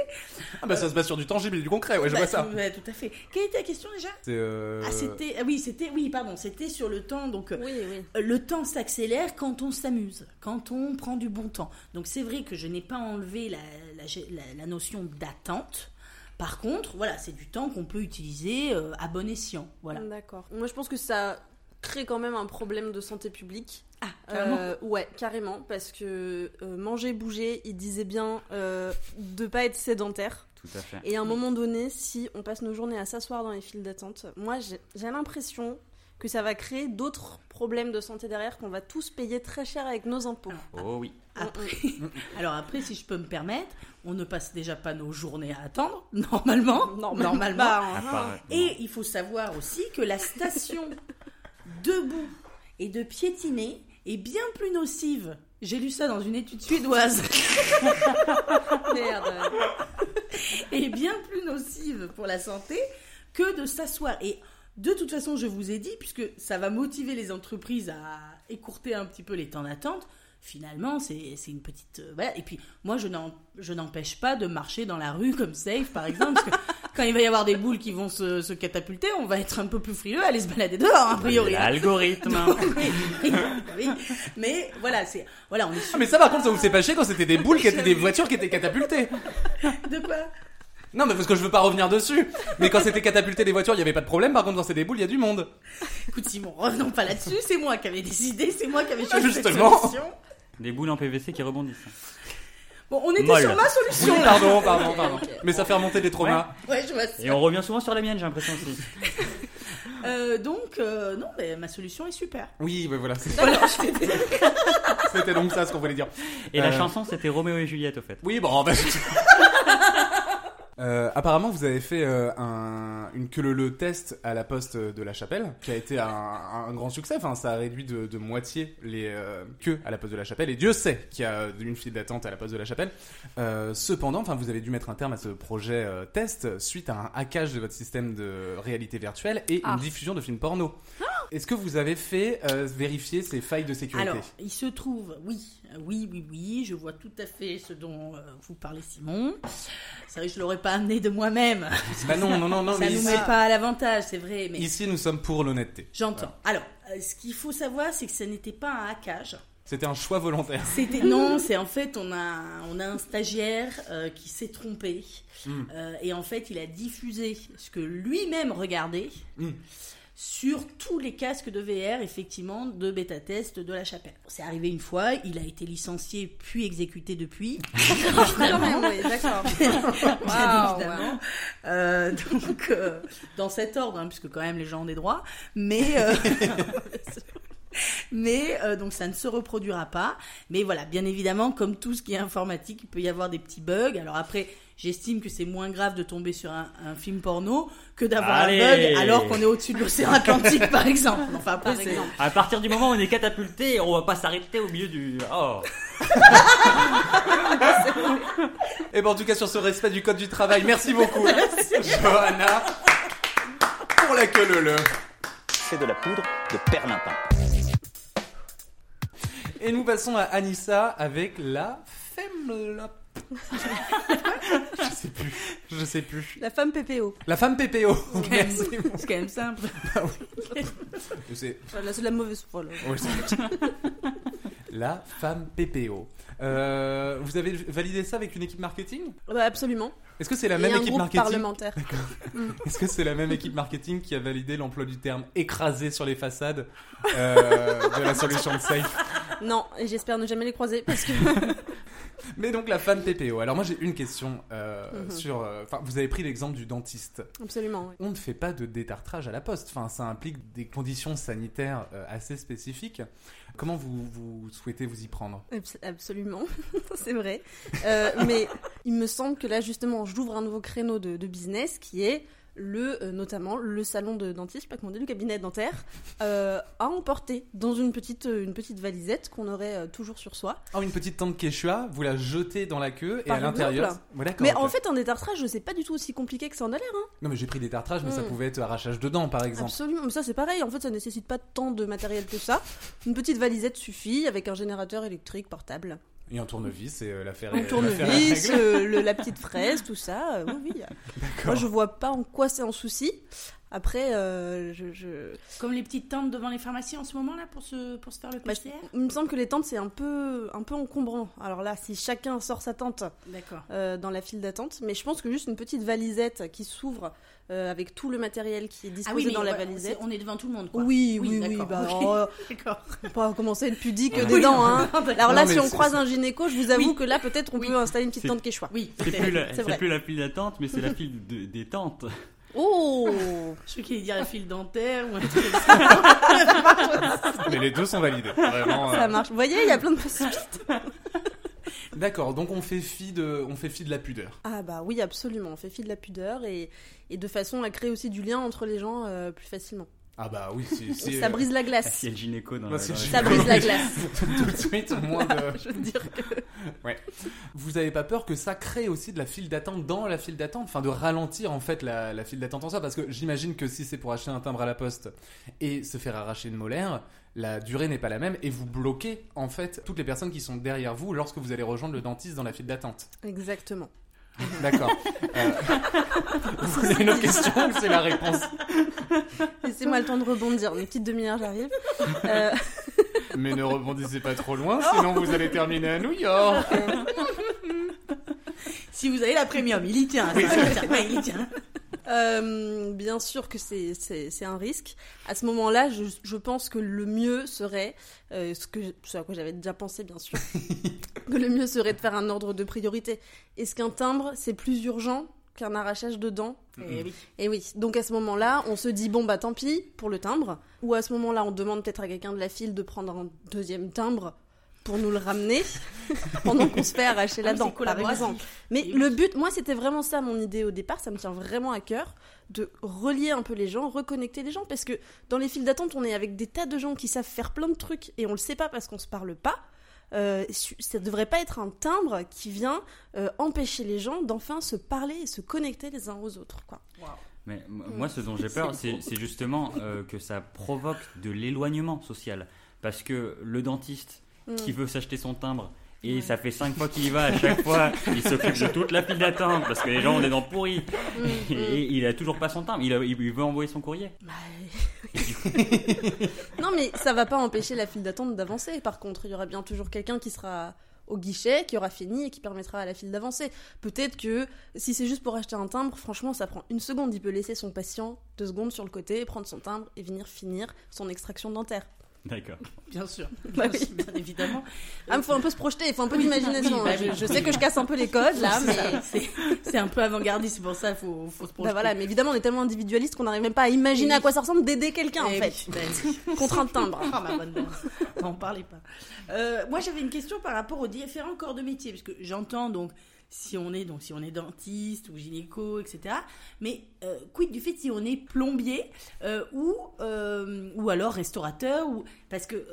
Speaker 3: Ah bah ça se base sur du tangible et du concret, ouais, je
Speaker 6: Bah,
Speaker 3: vois ça.
Speaker 6: ouais, tout à fait. Quelle était la question déjà?
Speaker 3: Euh,
Speaker 6: Ah, c'était. Ah oui, c'était. Oui, pardon, c'était sur le temps. Donc, euh,
Speaker 5: Oui, oui.
Speaker 6: le temps s'accélère quand on s'amuse, quand on prend du bon temps. Donc c'est vrai que je n'ai pas enlevé la, la, la- la notion d'attente. Par contre, voilà, c'est du temps qu'on peut utiliser euh, à bon escient. Voilà.
Speaker 5: D'accord. Moi, je pense que ça crée quand même un problème de santé publique.
Speaker 6: Ah, carrément.
Speaker 5: Euh, ouais, carrément, parce que euh, manger, bouger, il disait bien euh, de pas être sédentaire.
Speaker 4: Tout à fait.
Speaker 5: Et à un moment donné, si on passe nos journées à s'asseoir dans les files d'attente, moi j'ai l'impression que ça va créer d'autres problèmes de santé derrière qu'on va tous payer très cher avec nos impôts.
Speaker 4: Oh oui.
Speaker 6: Après, alors après, si je peux me permettre, on ne passe déjà pas nos journées à attendre, normalement. Normalement.
Speaker 5: Bah,
Speaker 4: À
Speaker 5: hein.
Speaker 6: Et il faut savoir aussi que la station debout et de piétiner est bien plus nocive. J'ai lu ça dans une étude suédoise.
Speaker 5: Merde.
Speaker 6: est bien plus nocive pour la santé que de s'asseoir. Et de toute façon, je vous ai dit, puisque ça va motiver les entreprises à écourter un petit peu les temps d'attente, finalement, c'est une petite... euh, voilà. Et puis, moi, je n'empêche pas de marcher dans la rue comme Safe, par exemple, quand il va y avoir des boules qui vont se, se catapulter, on va être un peu plus frileux à aller se balader dehors, a priori. hein.
Speaker 4: L'algorithme.
Speaker 6: oui, oui, oui. Mais voilà, c'est... Voilà, on est
Speaker 3: Ah
Speaker 6: sûr
Speaker 3: mais ça par contre ça vous fait pas chier quand c'était des boules qui étaient des voitures qui étaient catapultées.
Speaker 6: de quoi?
Speaker 3: Non mais parce que je veux pas revenir dessus. Mais quand c'était catapulté des voitures, il y avait pas de problème. Par contre quand c'est des boules, il y a du monde.
Speaker 6: Écoute, Simon, revenons pas là-dessus. C'est moi qui avais décidé, c'est moi qui avais choisi cette
Speaker 3: Justement.
Speaker 6: solution.
Speaker 4: Des boules en PVC qui rebondissent.
Speaker 6: Bon, on était
Speaker 4: Molle.
Speaker 6: sur ma
Speaker 3: Oui,
Speaker 6: solution là.
Speaker 3: pardon, pardon, pardon. Mais ça fait remonter des traumas.
Speaker 6: Ouais, je vois ça.
Speaker 4: Et on revient souvent sur la mienne, j'ai l'impression aussi.
Speaker 6: Euh, donc, euh, non, mais ma solution est super.
Speaker 3: Oui, mais voilà. c'est-
Speaker 6: Voilà,
Speaker 3: C'était donc ça ce qu'on voulait dire.
Speaker 4: Et la
Speaker 3: Euh,
Speaker 4: chanson, c'était Roméo et Juliette, au fait.
Speaker 3: Oui, bon, bah, Euh, apparemment, vous avez fait euh, un, une que le, le test à la poste de la Chapelle, qui a été un, un grand succès. Enfin, ça a réduit de, de moitié les euh, queues à la poste de la Chapelle. Et Dieu sait qu'il y a une file d'attente à la poste de la Chapelle. Cependant, enfin, vous avez dû mettre un terme à ce projet test suite à un hackage de votre système de réalité virtuelle et
Speaker 5: Ah.
Speaker 3: une diffusion de films porno. Est-ce que vous avez fait vérifier ces failles de sécurité?
Speaker 6: Alors, il se trouve, oui, oui, oui, oui, je vois tout à fait ce dont euh, vous parlez, Simon. C'est vrai que je l'aurais pas amené de moi-même.
Speaker 3: Bah non, non, non, non.
Speaker 6: Ça
Speaker 3: mais
Speaker 6: nous met pas à l'avantage, c'est vrai, mais
Speaker 3: ici, nous sommes pour l'honnêteté.
Speaker 6: j'entends. Alors, euh, ce qu'il faut savoir, c'est que ce n'était pas un hackage.
Speaker 3: C'était un choix volontaire.
Speaker 6: C'était non, c'est en fait on a on a un stagiaire euh, qui s'est trompé
Speaker 3: Mm.
Speaker 6: Euh, et en fait il a diffusé ce que lui-même regardait
Speaker 3: Mm.
Speaker 6: Sur tous les casques de VR effectivement de bêta test de la chapelle. C'est arrivé une fois, il a été licencié puis exécuté depuis.
Speaker 5: Oui, d'accord.
Speaker 6: Euh, donc, euh, dans cet ordre, hein, puisque quand même les gens ont des droits, mais. euh, Mais euh, donc ça ne se reproduira pas. Mais voilà, bien évidemment, comme tout ce qui est informatique, il peut y avoir des petits bugs. Alors après, j'estime que c'est moins grave de tomber sur un, un film porno que d'avoir un bug alors qu'on est au-dessus de l'océan Atlantique, par exemple. Enfin après,
Speaker 5: Par exemple.
Speaker 4: À partir du moment où on est catapulté, on va pas s'arrêter au milieu du. Oh.
Speaker 3: Et ben en tout cas sur ce respect du code du travail, merci beaucoup Johanna pour la queue le le.
Speaker 7: C'est de la poudre de perlimpin.
Speaker 3: Et nous passons à Anissa avec la femmelop. je sais plus, je sais plus.
Speaker 5: La femme PPO.
Speaker 3: La femme PPO. Merci.
Speaker 6: c'est quand même simple.
Speaker 3: C'est
Speaker 5: Voilà, c'est de la mauvaise foi. là.
Speaker 3: la femme PPO. Euh, vous avez validé ça avec une équipe marketing
Speaker 5: Bah, absolument.
Speaker 3: Est-ce que c'est la
Speaker 5: Et
Speaker 3: même
Speaker 5: un
Speaker 3: équipe marketing
Speaker 5: parlementaire.
Speaker 3: Est-ce que c'est la même équipe marketing qui a validé l'emploi du terme écrasé sur les façades euh, de la solution de Safe
Speaker 5: Non, et j'espère ne jamais les croiser parce que.
Speaker 3: Mais donc la femme PPO. Alors moi j'ai une question euh,
Speaker 5: Mhm.
Speaker 3: sur. euh, Enfin, vous avez pris l'exemple du dentiste.
Speaker 5: Absolument, oui.
Speaker 3: On ne fait pas de détartrage à la poste. Enfin, ça implique des conditions sanitaires euh, assez spécifiques. Comment vous, vous souhaitez vous y prendre
Speaker 5: Abs- Absolument, c'est vrai. Euh, mais il me semble que là, justement, j'ouvre un nouveau créneau de business qui est le, euh, notamment le salon de dentiste, pas comment on dit, le cabinet dentaire, euh, à emporter dans une petite, euh, une petite valisette qu'on aurait euh, toujours sur soi.
Speaker 3: Oh, une petite tente Quechua, vous la jetez dans la queue et
Speaker 5: Par
Speaker 3: à l'intérieur.
Speaker 5: Mais en fait, un détartrage, c'est pas du tout aussi compliqué que ça en a l'air. Hein.
Speaker 3: Non, mais j'ai pris des tartrages, mais ça
Speaker 5: Mm.
Speaker 3: pouvait être arrachage de dents par exemple.
Speaker 5: Absolument, mais ça c'est pareil. En fait, ça nécessite pas tant de matériel que ça. Une petite valisette suffit avec un générateur électrique portable.
Speaker 3: Et un tournevis et euh, l'affaire
Speaker 5: Un tournevis, euh, le- la petite fraise, tout ça. euh, oui, oui. Moi, je vois pas en quoi c'est un souci. Après, euh, je, je-
Speaker 6: Comme les petites tentes devant les pharmacies en ce moment là pour se, pour se faire le
Speaker 5: bah,
Speaker 6: PCR.
Speaker 5: il me semble que les tentes c'est un peu, un peu encombrant. Alors là, si chacun sort sa tente euh, dans la file d'attente, mais je pense que juste une petite valisette qui s'ouvre euh, avec tout le matériel qui est
Speaker 6: Ah
Speaker 5: disposé
Speaker 6: oui,
Speaker 5: dans la valise.
Speaker 6: on est devant tout le monde. Quoi.
Speaker 5: Oui, oui, oui.
Speaker 6: d'accord.
Speaker 5: bah,
Speaker 6: Ok.
Speaker 5: oh,
Speaker 6: D'accord.
Speaker 5: faut pas commencer à être pudique
Speaker 3: Ouais.
Speaker 5: dedans. Hein. Alors là,
Speaker 3: Non,
Speaker 5: si on croise un gynéco, je vous avoue
Speaker 6: Oui.
Speaker 5: que là, peut-être on
Speaker 6: Oui.
Speaker 5: peut installer une petite tente quechua.
Speaker 6: Oui,
Speaker 4: C'est plus, la,
Speaker 5: c'est
Speaker 4: plus la file d'attente, mais c'est la file de- des tentes.
Speaker 5: Oh
Speaker 6: Je crois qu'il dire la file dentaire ou un truc comme ça.
Speaker 3: Mais les deux sont validés. Vraiment. euh,
Speaker 5: Ça marche. Vous voyez, il y a plein de possibilités.
Speaker 3: D'accord, donc on fait fi de, on fait fi de la pudeur.
Speaker 5: Ah bah oui, absolument. On fait fi de la pudeur et, et de façon à créer aussi du lien entre les gens euh, plus facilement.
Speaker 3: Ah bah oui, c'est. c'est,
Speaker 5: Ça brise la glace.
Speaker 4: a le gynéco dans
Speaker 3: Moi,
Speaker 4: la.
Speaker 3: c'est
Speaker 4: dans
Speaker 5: Ça brise la glace.
Speaker 3: tout de suite moins de.
Speaker 5: Je veux dire que...
Speaker 3: Vous avez pas peur que ça crée aussi de la file d'attente dans la file d'attente, enfin de ralentir en fait la, la file d'attente en soi, parce que j'imagine que si c'est pour acheter un timbre à la poste et se faire arracher une molaire, la durée n'est pas la même et vous bloquez en fait toutes les personnes qui sont derrière vous lorsque vous allez rejoindre le dentiste dans la file d'attente.
Speaker 5: Exactement.
Speaker 3: D'accord. Euh, vous voulez une autre question ou c'est la réponse
Speaker 5: Laissez-moi le temps de rebondir. Une petite demi-heure, j'arrive. Euh,
Speaker 3: Mais ne rebondissez pas trop loin, sinon vous allez terminer à New York.
Speaker 6: Si vous avez la premium, il y tient. ça, il y tient. Ouais, il y tient.
Speaker 5: Euh, bien sûr que c'est- un risque. À ce moment-là, je, je pense que le mieux serait, euh, ce, que, ce à quoi j'avais déjà pensé bien sûr, que le mieux serait de faire un ordre de priorité. Est-ce qu'un timbre, c'est plus urgent qu'un arrachage de dents?
Speaker 6: Eh oui.
Speaker 5: Et oui, donc à ce moment-là, on se dit bon bah tant pis pour le timbre, ou à ce moment-là, on demande peut-être à quelqu'un de la file de prendre un deuxième timbre pour nous le ramener pendant qu'on se fait arracher la
Speaker 6: Ah,
Speaker 5: dent, par exemple. Mais le but, moi, c'était vraiment ça mon idée au départ. Ça me tient vraiment à cœur de relier un peu les gens, reconnecter les gens, parce que dans les files d'attente, on est avec des tas de gens qui savent faire plein de trucs et on le sait pas parce qu'on se parle pas. Euh, ça devrait pas être un timbre qui vient euh, empêcher les gens d'enfin se parler et se connecter les uns aux autres. Quoi.
Speaker 4: Mais moi, ce dont j'ai peur, c'est c'est justement euh, que ça provoque de l'éloignement social. Parce que le dentiste
Speaker 5: Mm.
Speaker 4: qui veut s'acheter son timbre, et ça fait cinq fois qu'il y va, à chaque fois, il s'occupe de toute la file d'attente parce que les gens ont des dents pourries.
Speaker 5: Mm,
Speaker 4: Et il a toujours pas son timbre, il, a- il veut envoyer son courrier.
Speaker 5: Bah, non, mais ça va pas empêcher la file d'attente d'avancer. Par contre, il y aura bien toujours quelqu'un qui sera au guichet, qui aura fini et qui permettra à la file d'avancer. Peut-être que si c'est juste pour acheter un timbre, franchement, ça prend une seconde. Il peut laisser son patient deux secondes sur le côté, prendre son timbre et venir finir son extraction dentaire.
Speaker 4: D'accord.
Speaker 6: Bien sûr.
Speaker 5: Bah
Speaker 6: bien,
Speaker 5: oui.
Speaker 6: bien évidemment.
Speaker 5: Ah, il faut un peu se projeter, il faut un peu d'imagination.
Speaker 6: Oui, bah
Speaker 5: je,
Speaker 6: oui.
Speaker 5: je sais que je casse un peu les codes là, mais.
Speaker 6: C'est- un peu avant-gardiste, c'est pour ça qu'il faut, faut se projeter.
Speaker 5: Bah voilà, mais évidemment, on est tellement individualiste qu'on n'arrive même pas à imaginer
Speaker 6: Oui.
Speaker 5: à quoi ça ressemble d'aider quelqu'un en
Speaker 6: Eh
Speaker 5: fait.
Speaker 6: bah.
Speaker 5: Contre un timbre.
Speaker 6: Ah, ma bonne dame. N'en parlez pas. Euh, moi, j'avais une question par rapport aux différents corps de métier, parce que j'entends donc si on est donc si on est dentiste ou gynéco, etc. Mais euh, quid du fait si on est plombier euh, ou euh, ou alors restaurateur ou parce que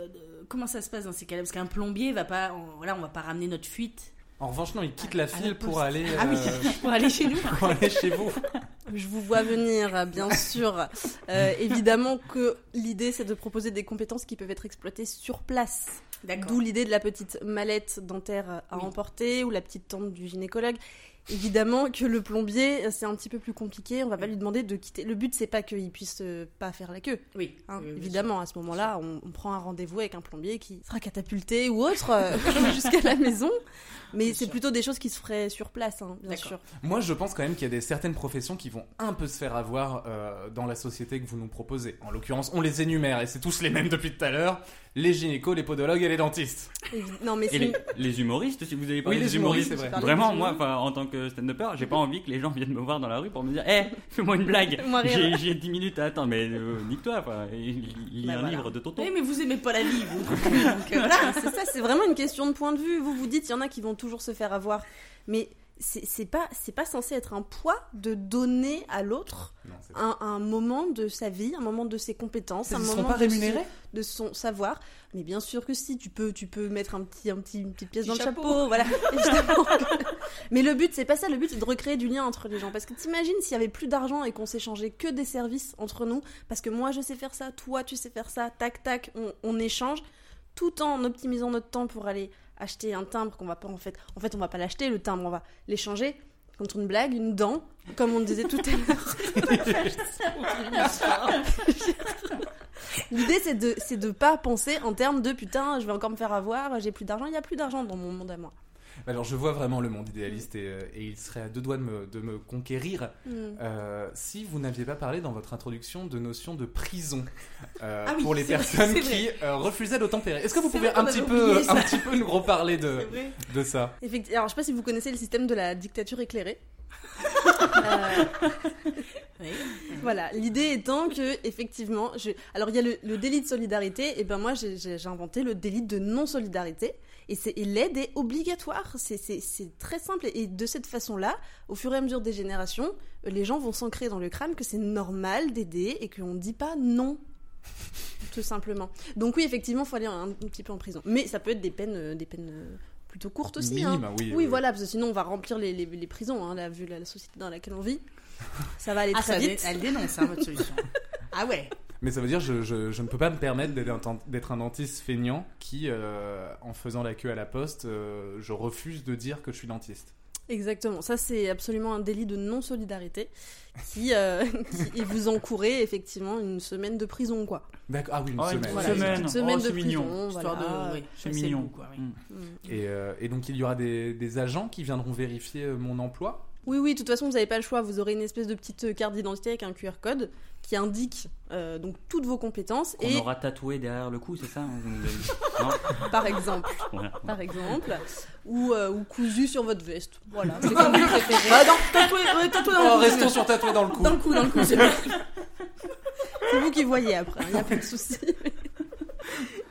Speaker 6: comment ça se passe dans ces cas-là? Parce qu'un plombier va pas, on, voilà, on va pas ramener notre fuite
Speaker 3: En revanche, non, il quitte la file pour aller,
Speaker 6: Ah oui, pour aller chez nous.
Speaker 3: pour aller chez vous.
Speaker 5: Je vous vois venir, bien sûr. Euh, évidemment que l'idée, c'est de proposer des compétences qui peuvent être exploitées sur place.
Speaker 6: D'accord.
Speaker 5: D'où l'idée de la petite mallette dentaire à
Speaker 6: Oui.
Speaker 5: emporter ou la petite tente du gynécologue. Évidemment que le plombier, c'est un petit peu plus compliqué. On va pas lui demander de quitter. Le but, c'est pas qu'il puisse euh, pas faire la queue.
Speaker 6: Oui,
Speaker 5: hein.
Speaker 6: oui,
Speaker 5: Évidemment, à ce moment-là, on, on prend un rendez-vous avec un plombier qui sera catapulté ou autre euh, jusqu'à la maison. Mais c'est plutôt des choses qui se feraient sur place, hein, bien sûr.
Speaker 3: Moi, je pense quand même qu'il y a des certaines professions qui vont un peu se faire avoir euh, dans la société que vous nous proposez. En l'occurrence, on les énumère et c'est tous les mêmes depuis tout à l'heure les gynécos, les podologues et les dentistes.
Speaker 5: Non, mais
Speaker 4: Et
Speaker 5: c'est
Speaker 4: les, humoristes, si vous avez parlé
Speaker 3: Oui, les
Speaker 4: des
Speaker 3: humoristes,
Speaker 4: humoristes,
Speaker 3: c'est vrai.
Speaker 4: Vraiment, moi, en tant que stand-upper, j'ai pas envie que les gens viennent me voir dans la rue pour me dire Hé, fais-moi une blague. J'ai j'ai 10 minutes à attendre, mais euh, nique-toi, lis
Speaker 6: Bah
Speaker 4: un
Speaker 6: voilà.
Speaker 4: livre de Tonton.
Speaker 6: Oui, mais vous aimez pas la vie, vous. Donc, euh. Voilà,
Speaker 5: c'est ça, c'est vraiment une question de point de vue. Vous vous dites, il y en a qui vont toujours se faire avoir. Mais c'est c'est pas, c'est pas censé être un poids de donner à l'autre un, un moment de sa vie, un moment de ses compétences, un moment
Speaker 3: pas
Speaker 5: de,
Speaker 3: rémunérés
Speaker 5: ce- de son savoir. Mais bien sûr que si, tu peux, tu peux mettre un petit, un petit, une petite pièce
Speaker 6: Petit
Speaker 5: dans
Speaker 6: chapeau.
Speaker 5: le chapeau, voilà. Mais le but, c'est pas ça. Le but, c'est de recréer du lien entre les gens. Parce que t'imagines s'il y avait plus d'argent et qu'on s'échangeait que des services entre nous, parce que moi je sais faire ça, toi tu sais faire ça, tac tac, on, on échange, tout en optimisant notre temps pour aller acheter un timbre qu'on va pas en fait, en fait on va pas l'acheter le timbre, on va l'échanger contre une blague, une dent, comme on disait tout à l'heure. L'idée c'est de c'est de pas penser en termes de putain, je vais encore me faire avoir, j'ai plus d'argent, il y a plus d'argent dans mon monde à moi.
Speaker 3: Alors, je vois vraiment le monde idéaliste et, euh, et il serait à deux doigts de me, de me conquérir
Speaker 5: Mm.
Speaker 3: euh, si vous n'aviez pas parlé dans votre introduction de notion de prison euh,
Speaker 6: Ah oui,
Speaker 3: pour les
Speaker 6: vrai,
Speaker 3: personnes qui euh, refusaient d'obtempérer. Est-ce que vous pouvez un petit, peu,
Speaker 6: ça.
Speaker 3: un petit peu nous reparler de, ça?
Speaker 5: Effectivement. Alors, je sais pas si vous connaissez le système de la dictature éclairée. Euh,
Speaker 6: Oui.
Speaker 5: Voilà, l'idée étant que effectivement, je... alors il y a le, le délit de solidarité, et ben moi j'ai- inventé le délit de non-solidarité, et, c'est- et l'aide est obligatoire, c'est- très simple, et de cette façon-là, au fur et à mesure des générations, euh, les gens vont s'ancrer dans le crâne que c'est normal d'aider et qu'on ne dit pas non. Tout simplement. Donc oui, effectivement, il faut aller un, un petit peu en prison. Mais ça peut être des peines, euh, des peines euh, plutôt courtes aussi. hein.
Speaker 3: Oui.
Speaker 5: Oui, voilà, parce que sinon on va remplir les, les- les prisons, hein, là, vu la, la société dans laquelle on vit. Ça va aller
Speaker 6: Ah,
Speaker 5: très
Speaker 6: ça,
Speaker 5: vite.
Speaker 6: elle dénonce, hein, votre solution. Ah ouais.
Speaker 3: Mais ça veut dire je, je, je ne peux pas me permettre d'être un, dentiste feignant qui, euh, en faisant la queue à la poste, euh, je refuse de dire que je suis dentiste.
Speaker 5: Exactement, ça c'est absolument un délit de non-solidarité qui, euh, qui- et vous encourez effectivement une semaine de prison, quoi.
Speaker 3: D'accord. Ah oui, une
Speaker 4: Oh, une
Speaker 3: semaine.
Speaker 5: Voilà,
Speaker 4: semaine.
Speaker 5: une semaine
Speaker 4: Oh,
Speaker 5: de
Speaker 4: c'est mignon.
Speaker 5: prison,
Speaker 6: Histoire
Speaker 5: voilà.
Speaker 6: de. Oui,
Speaker 4: C'est mignon.
Speaker 6: quoi, oui.
Speaker 4: Mm.
Speaker 3: Et, euh, et donc il y aura des, des agents qui viendront vérifier mon emploi?
Speaker 5: Oui, oui, de toute façon, vous n'avez pas le choix. Vous aurez une espèce de petite euh, carte d'identité avec un QR code qui indique euh, donc toutes vos compétences
Speaker 4: Qu'on
Speaker 5: et,
Speaker 4: aura tatoué derrière le cou, c'est ça hein, Non
Speaker 5: par exemple,
Speaker 4: Voilà.
Speaker 5: par exemple, ou, euh, ou cousu sur votre veste. Voilà, c'est comme vous préférez. Ah non,
Speaker 6: Tatoué, ouais, tatoué dans
Speaker 3: Oh,
Speaker 6: le cou.
Speaker 3: restons sur tatoué dans le cou.
Speaker 6: Dans le cou, dans le cou, c'est
Speaker 5: vous qui voyez après, il n'y a pas de souci.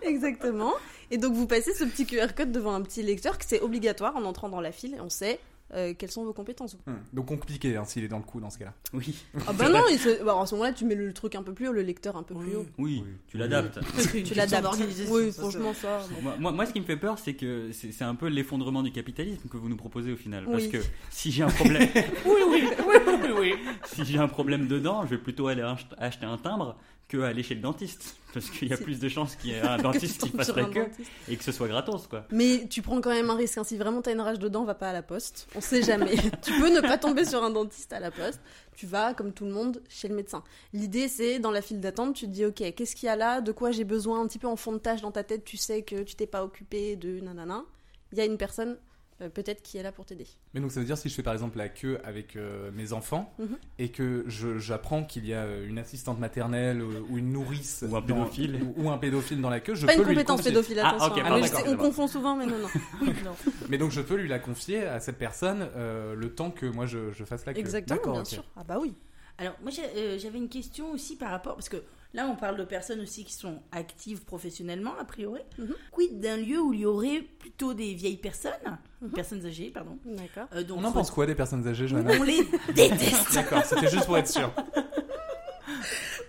Speaker 5: Exactement. Et donc vous passez ce petit QR code devant un petit lecteur que c'est obligatoire en entrant dans la file et on sait euh, quelles sont vos compétences.
Speaker 3: Hum, Donc compliqué hein, s'il est dans le coup dans ce cas-là.
Speaker 4: Oui,
Speaker 5: Ah bah non, il se- bah, à ce moment-là tu mets le truc un peu plus haut, le lecteur un peu plus haut.
Speaker 4: oui,
Speaker 3: Oui.
Speaker 4: tu l'adaptes.
Speaker 5: Tu l'adaptes. Oui, franchement ça. bon.
Speaker 4: Moi, moi, ce qui me fait peur, c'est que c'est un peu l'effondrement du capitalisme que vous nous proposez au final. Parce que si j'ai un problème,
Speaker 3: Oui, oui, oui, oui, oui.
Speaker 4: si j'ai un problème dedans, je vais plutôt aller ach- acheter un timbre que aller chez le dentiste. Parce qu'il y a plus de chances qu'il y ait un dentiste qui fasse la queue
Speaker 5: dentiste.
Speaker 4: et que ce soit gratos, quoi.
Speaker 5: Mais tu prends quand même un risque. hein. Si vraiment t'as une rage dedans, va pas à la poste. On sait jamais. tu peux ne pas tomber sur un dentiste à la poste. Tu vas, comme tout le monde, chez le médecin. L'idée, c'est dans la file d'attente, tu te dis, ok, qu'est-ce qu'il y a là? De quoi j'ai besoin? Un petit peu en fond de tâche dans ta tête, tu sais que tu t'es pas occupé de nanana. Il y a une personne, euh, peut-être, qui est là pour t'aider.
Speaker 3: Mais donc ça veut dire si je fais par exemple la queue avec euh, mes enfants
Speaker 5: Mhm.
Speaker 3: et que j'apprends qu'il y a euh, une assistante maternelle ou une nourrice
Speaker 4: Ou un
Speaker 3: dans-
Speaker 4: pédophile.
Speaker 3: ou, ou un pédophile dans la queue, je
Speaker 5: pas
Speaker 3: peux
Speaker 5: une
Speaker 3: lui
Speaker 5: compétence
Speaker 3: confier.
Speaker 5: pédophile,
Speaker 4: Ah,
Speaker 5: attention.
Speaker 4: ok,
Speaker 5: hein.
Speaker 4: pardon,
Speaker 5: Mais sais, on confond souvent, mais non, non.
Speaker 3: Mais donc je peux lui la confier à cette personne euh, le temps que moi je, je fasse la queue.
Speaker 5: Exactement,
Speaker 3: D'accord,
Speaker 5: bien sûr. Ah bah oui.
Speaker 6: Alors, moi, euh, j'avais une question aussi par rapport. Parce que là, on parle de personnes aussi qui sont actives professionnellement, a priori.
Speaker 5: Mhm.
Speaker 6: Quid d'un lieu où il y aurait plutôt des vieilles personnes, personnes âgées, pardon.
Speaker 5: D'accord.
Speaker 6: Euh,
Speaker 3: On en pense quoi des personnes âgées, Johanna
Speaker 6: On les déteste.
Speaker 3: D'accord, c'était juste pour être sûr.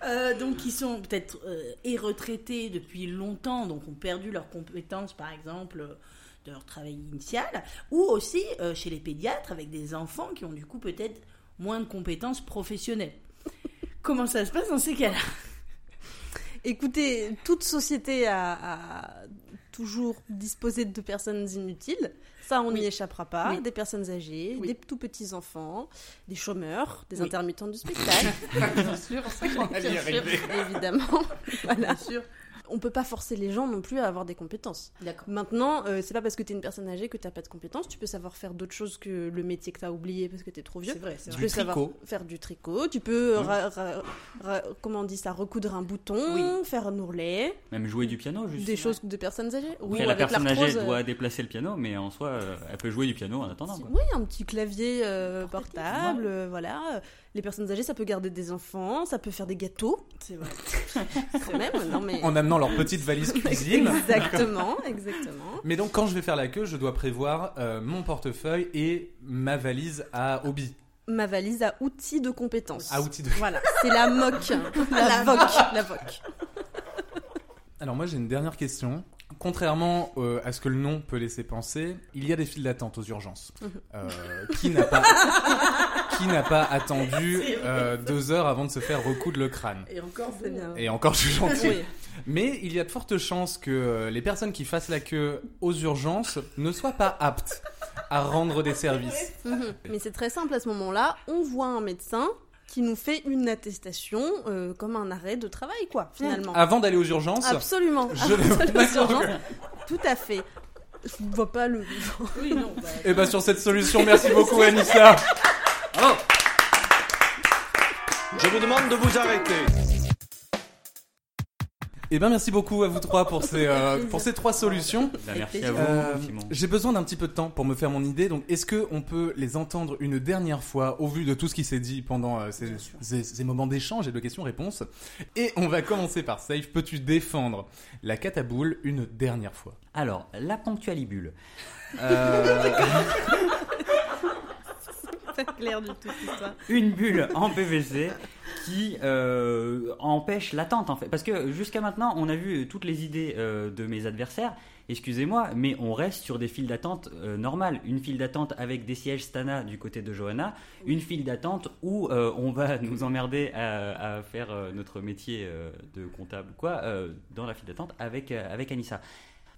Speaker 6: Euh, donc, qui sont peut-être euh, et retraités depuis longtemps, donc ont perdu leurs compétences, par exemple, euh, de leur travail initial, ou aussi euh, chez les pédiatres avec des enfants qui ont du coup peut-être moins de compétences professionnelles. Comment ça se passe dans ces cas-là?
Speaker 5: Écoutez, toute société a, a toujours disposé de personnes inutiles. Ça, on n'y
Speaker 6: Oui.
Speaker 5: échappera pas.
Speaker 6: Oui.
Speaker 5: Des personnes âgées,
Speaker 6: Oui.
Speaker 5: des tout petits enfants, des chômeurs, des intermittents du spectacle.
Speaker 6: Bien sûr,
Speaker 3: allait y arriver.
Speaker 5: Évidemment. voilà.
Speaker 6: bien sûr.
Speaker 5: On peut pas forcer les gens non plus à avoir des compétences. Maintenant, euh, c'est pas parce que tu es une personne âgée que tu pas de compétences. Tu peux savoir faire d'autres choses que le métier que tu as oublié parce que tu es trop vieux.
Speaker 6: C'est vrai,
Speaker 5: Tu
Speaker 6: vrai.
Speaker 5: peux savoir
Speaker 3: tricot.
Speaker 5: faire du tricot, tu peux, ra- ra- ra- comment on dit ça, recoudre un bouton,
Speaker 6: Oui.
Speaker 5: faire un ourlet,
Speaker 4: Même jouer du piano, juste.
Speaker 5: des choses de personnes âgées.
Speaker 4: Après,
Speaker 5: Oui,
Speaker 4: la
Speaker 5: avec
Speaker 4: personne âgée
Speaker 5: l'arthrose,
Speaker 4: doit déplacer le piano, mais en soi, euh, elle peut jouer du piano en attendant. quoi.
Speaker 5: Oui, un petit clavier euh, portable, euh, voilà. Euh, Les personnes âgées, ça peut garder des enfants, ça peut faire des gâteaux,
Speaker 6: C'est vrai.
Speaker 5: quand même. Non mais
Speaker 3: En amenant leur petite valise cuisine.
Speaker 5: exactement, exactement.
Speaker 3: Mais donc quand je vais faire la queue, je dois prévoir euh, mon portefeuille et ma valise à hobby.
Speaker 5: Ma valise à outils de compétences.
Speaker 3: À outils de...
Speaker 5: Voilà, c'est la moque, la voc, la voc.
Speaker 3: Alors moi j'ai une dernière question. Contrairement euh, à ce que le nom peut laisser penser, il y a des files d'attente aux urgences.
Speaker 5: Mhm.
Speaker 3: Euh, qui n'a pas qui n'a pas attendu euh, deux heures avant de se faire recoudre le crâne
Speaker 6: Et encore,
Speaker 5: C'est bien.
Speaker 3: Et encore je suis gentil.
Speaker 5: Oui.
Speaker 3: Mais il y a de fortes chances que les personnes qui fassent la queue aux urgences ne soient pas aptes à rendre des services.
Speaker 5: Mhm. Mais c'est très simple à ce moment-là. On voit un médecin qui nous fait une attestation euh, comme un arrêt de travail, quoi, finalement.
Speaker 3: Avant d'aller aux urgences,
Speaker 5: Absolument.
Speaker 3: je
Speaker 5: Avant d'aller aux urgences. Tout à fait. Je vois pas le.
Speaker 6: Oui, non. bah,
Speaker 3: Et bah sur cette solution, merci beaucoup Anissa.
Speaker 8: Je vous demande de vous arrêter.
Speaker 3: Et ben merci beaucoup à vous trois pour ces euh, pour ces trois solutions.
Speaker 4: Bah, merci à vous,
Speaker 3: Euh. J'ai besoin d'un petit peu de temps pour me faire mon idée, donc est-ce que on peut les entendre une dernière fois au vu de tout ce qui s'est dit pendant euh, ces, ces- ces moments d'échange et de questions-réponses? Et on va commencer par Safe. Peux-tu défendre la cataboule une dernière fois?
Speaker 4: Alors, la ponctualibule.
Speaker 5: Pas clair du tout
Speaker 4: une bulle en PVC qui euh, empêche l'attente en fait. Parce que jusqu'à maintenant, on a vu toutes les idées euh, de mes adversaires. Excusez-moi, mais on reste sur des files d'attente euh, normales. Une file d'attente avec des sièges Stana du côté de Johanna, une file d'attente où on va nous emmerder à, à faire notre métier de comptable quoi dans la file d'attente avec avec Anissa.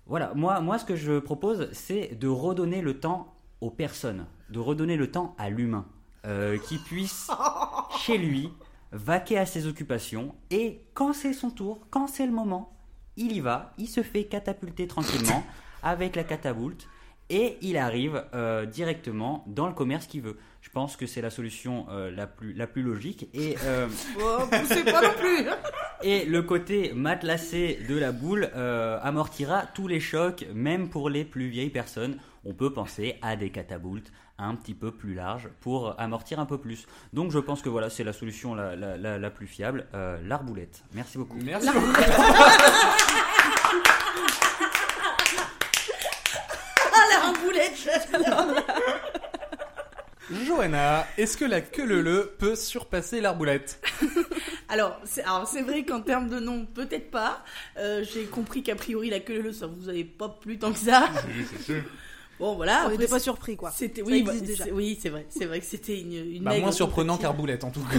Speaker 4: Voilà, moi, moi ce que je propose, c'est de redonner le temps aux personnes, de redonner le temps à l'humain, euh, qui puisse chez lui vaquer à ses occupations et quand c'est son tour, quand c'est le moment, il y va, il se fait catapulter tranquillement avec la catapulte et il arrive euh, directement dans le commerce qu'il veut. Je pense que c'est la solution euh, la, plus, la plus logique et euh,
Speaker 6: oh, poussez pas non plus.
Speaker 4: et le côté matelassé de la boule amortira tous les chocs, même pour les plus vieilles personnes on peut penser à des catapultes un petit peu plus larges pour amortir un peu plus. Donc je pense que voilà, c'est la solution la, la, la, plus fiable, euh, l'arboulette. Merci beaucoup.
Speaker 3: Merci beaucoup. Ah, Johanna, est-ce que la queue le peut surpasser l'arboulette?
Speaker 6: Alors, c'est vrai qu'en termes de nom, peut-être pas. Euh, j'ai compris qu'a priori, la queue le ça vous avait pas plu tant que ça. Oui, c'est sûr. Bon, voilà.
Speaker 5: On n'était pas surpris quoi.
Speaker 6: C'était oui, bah,
Speaker 5: déjà.
Speaker 6: oui, c'est vrai, c'est vrai que c'était une, une
Speaker 3: Bah, Moins surprenant qu'arboulette en tout cas.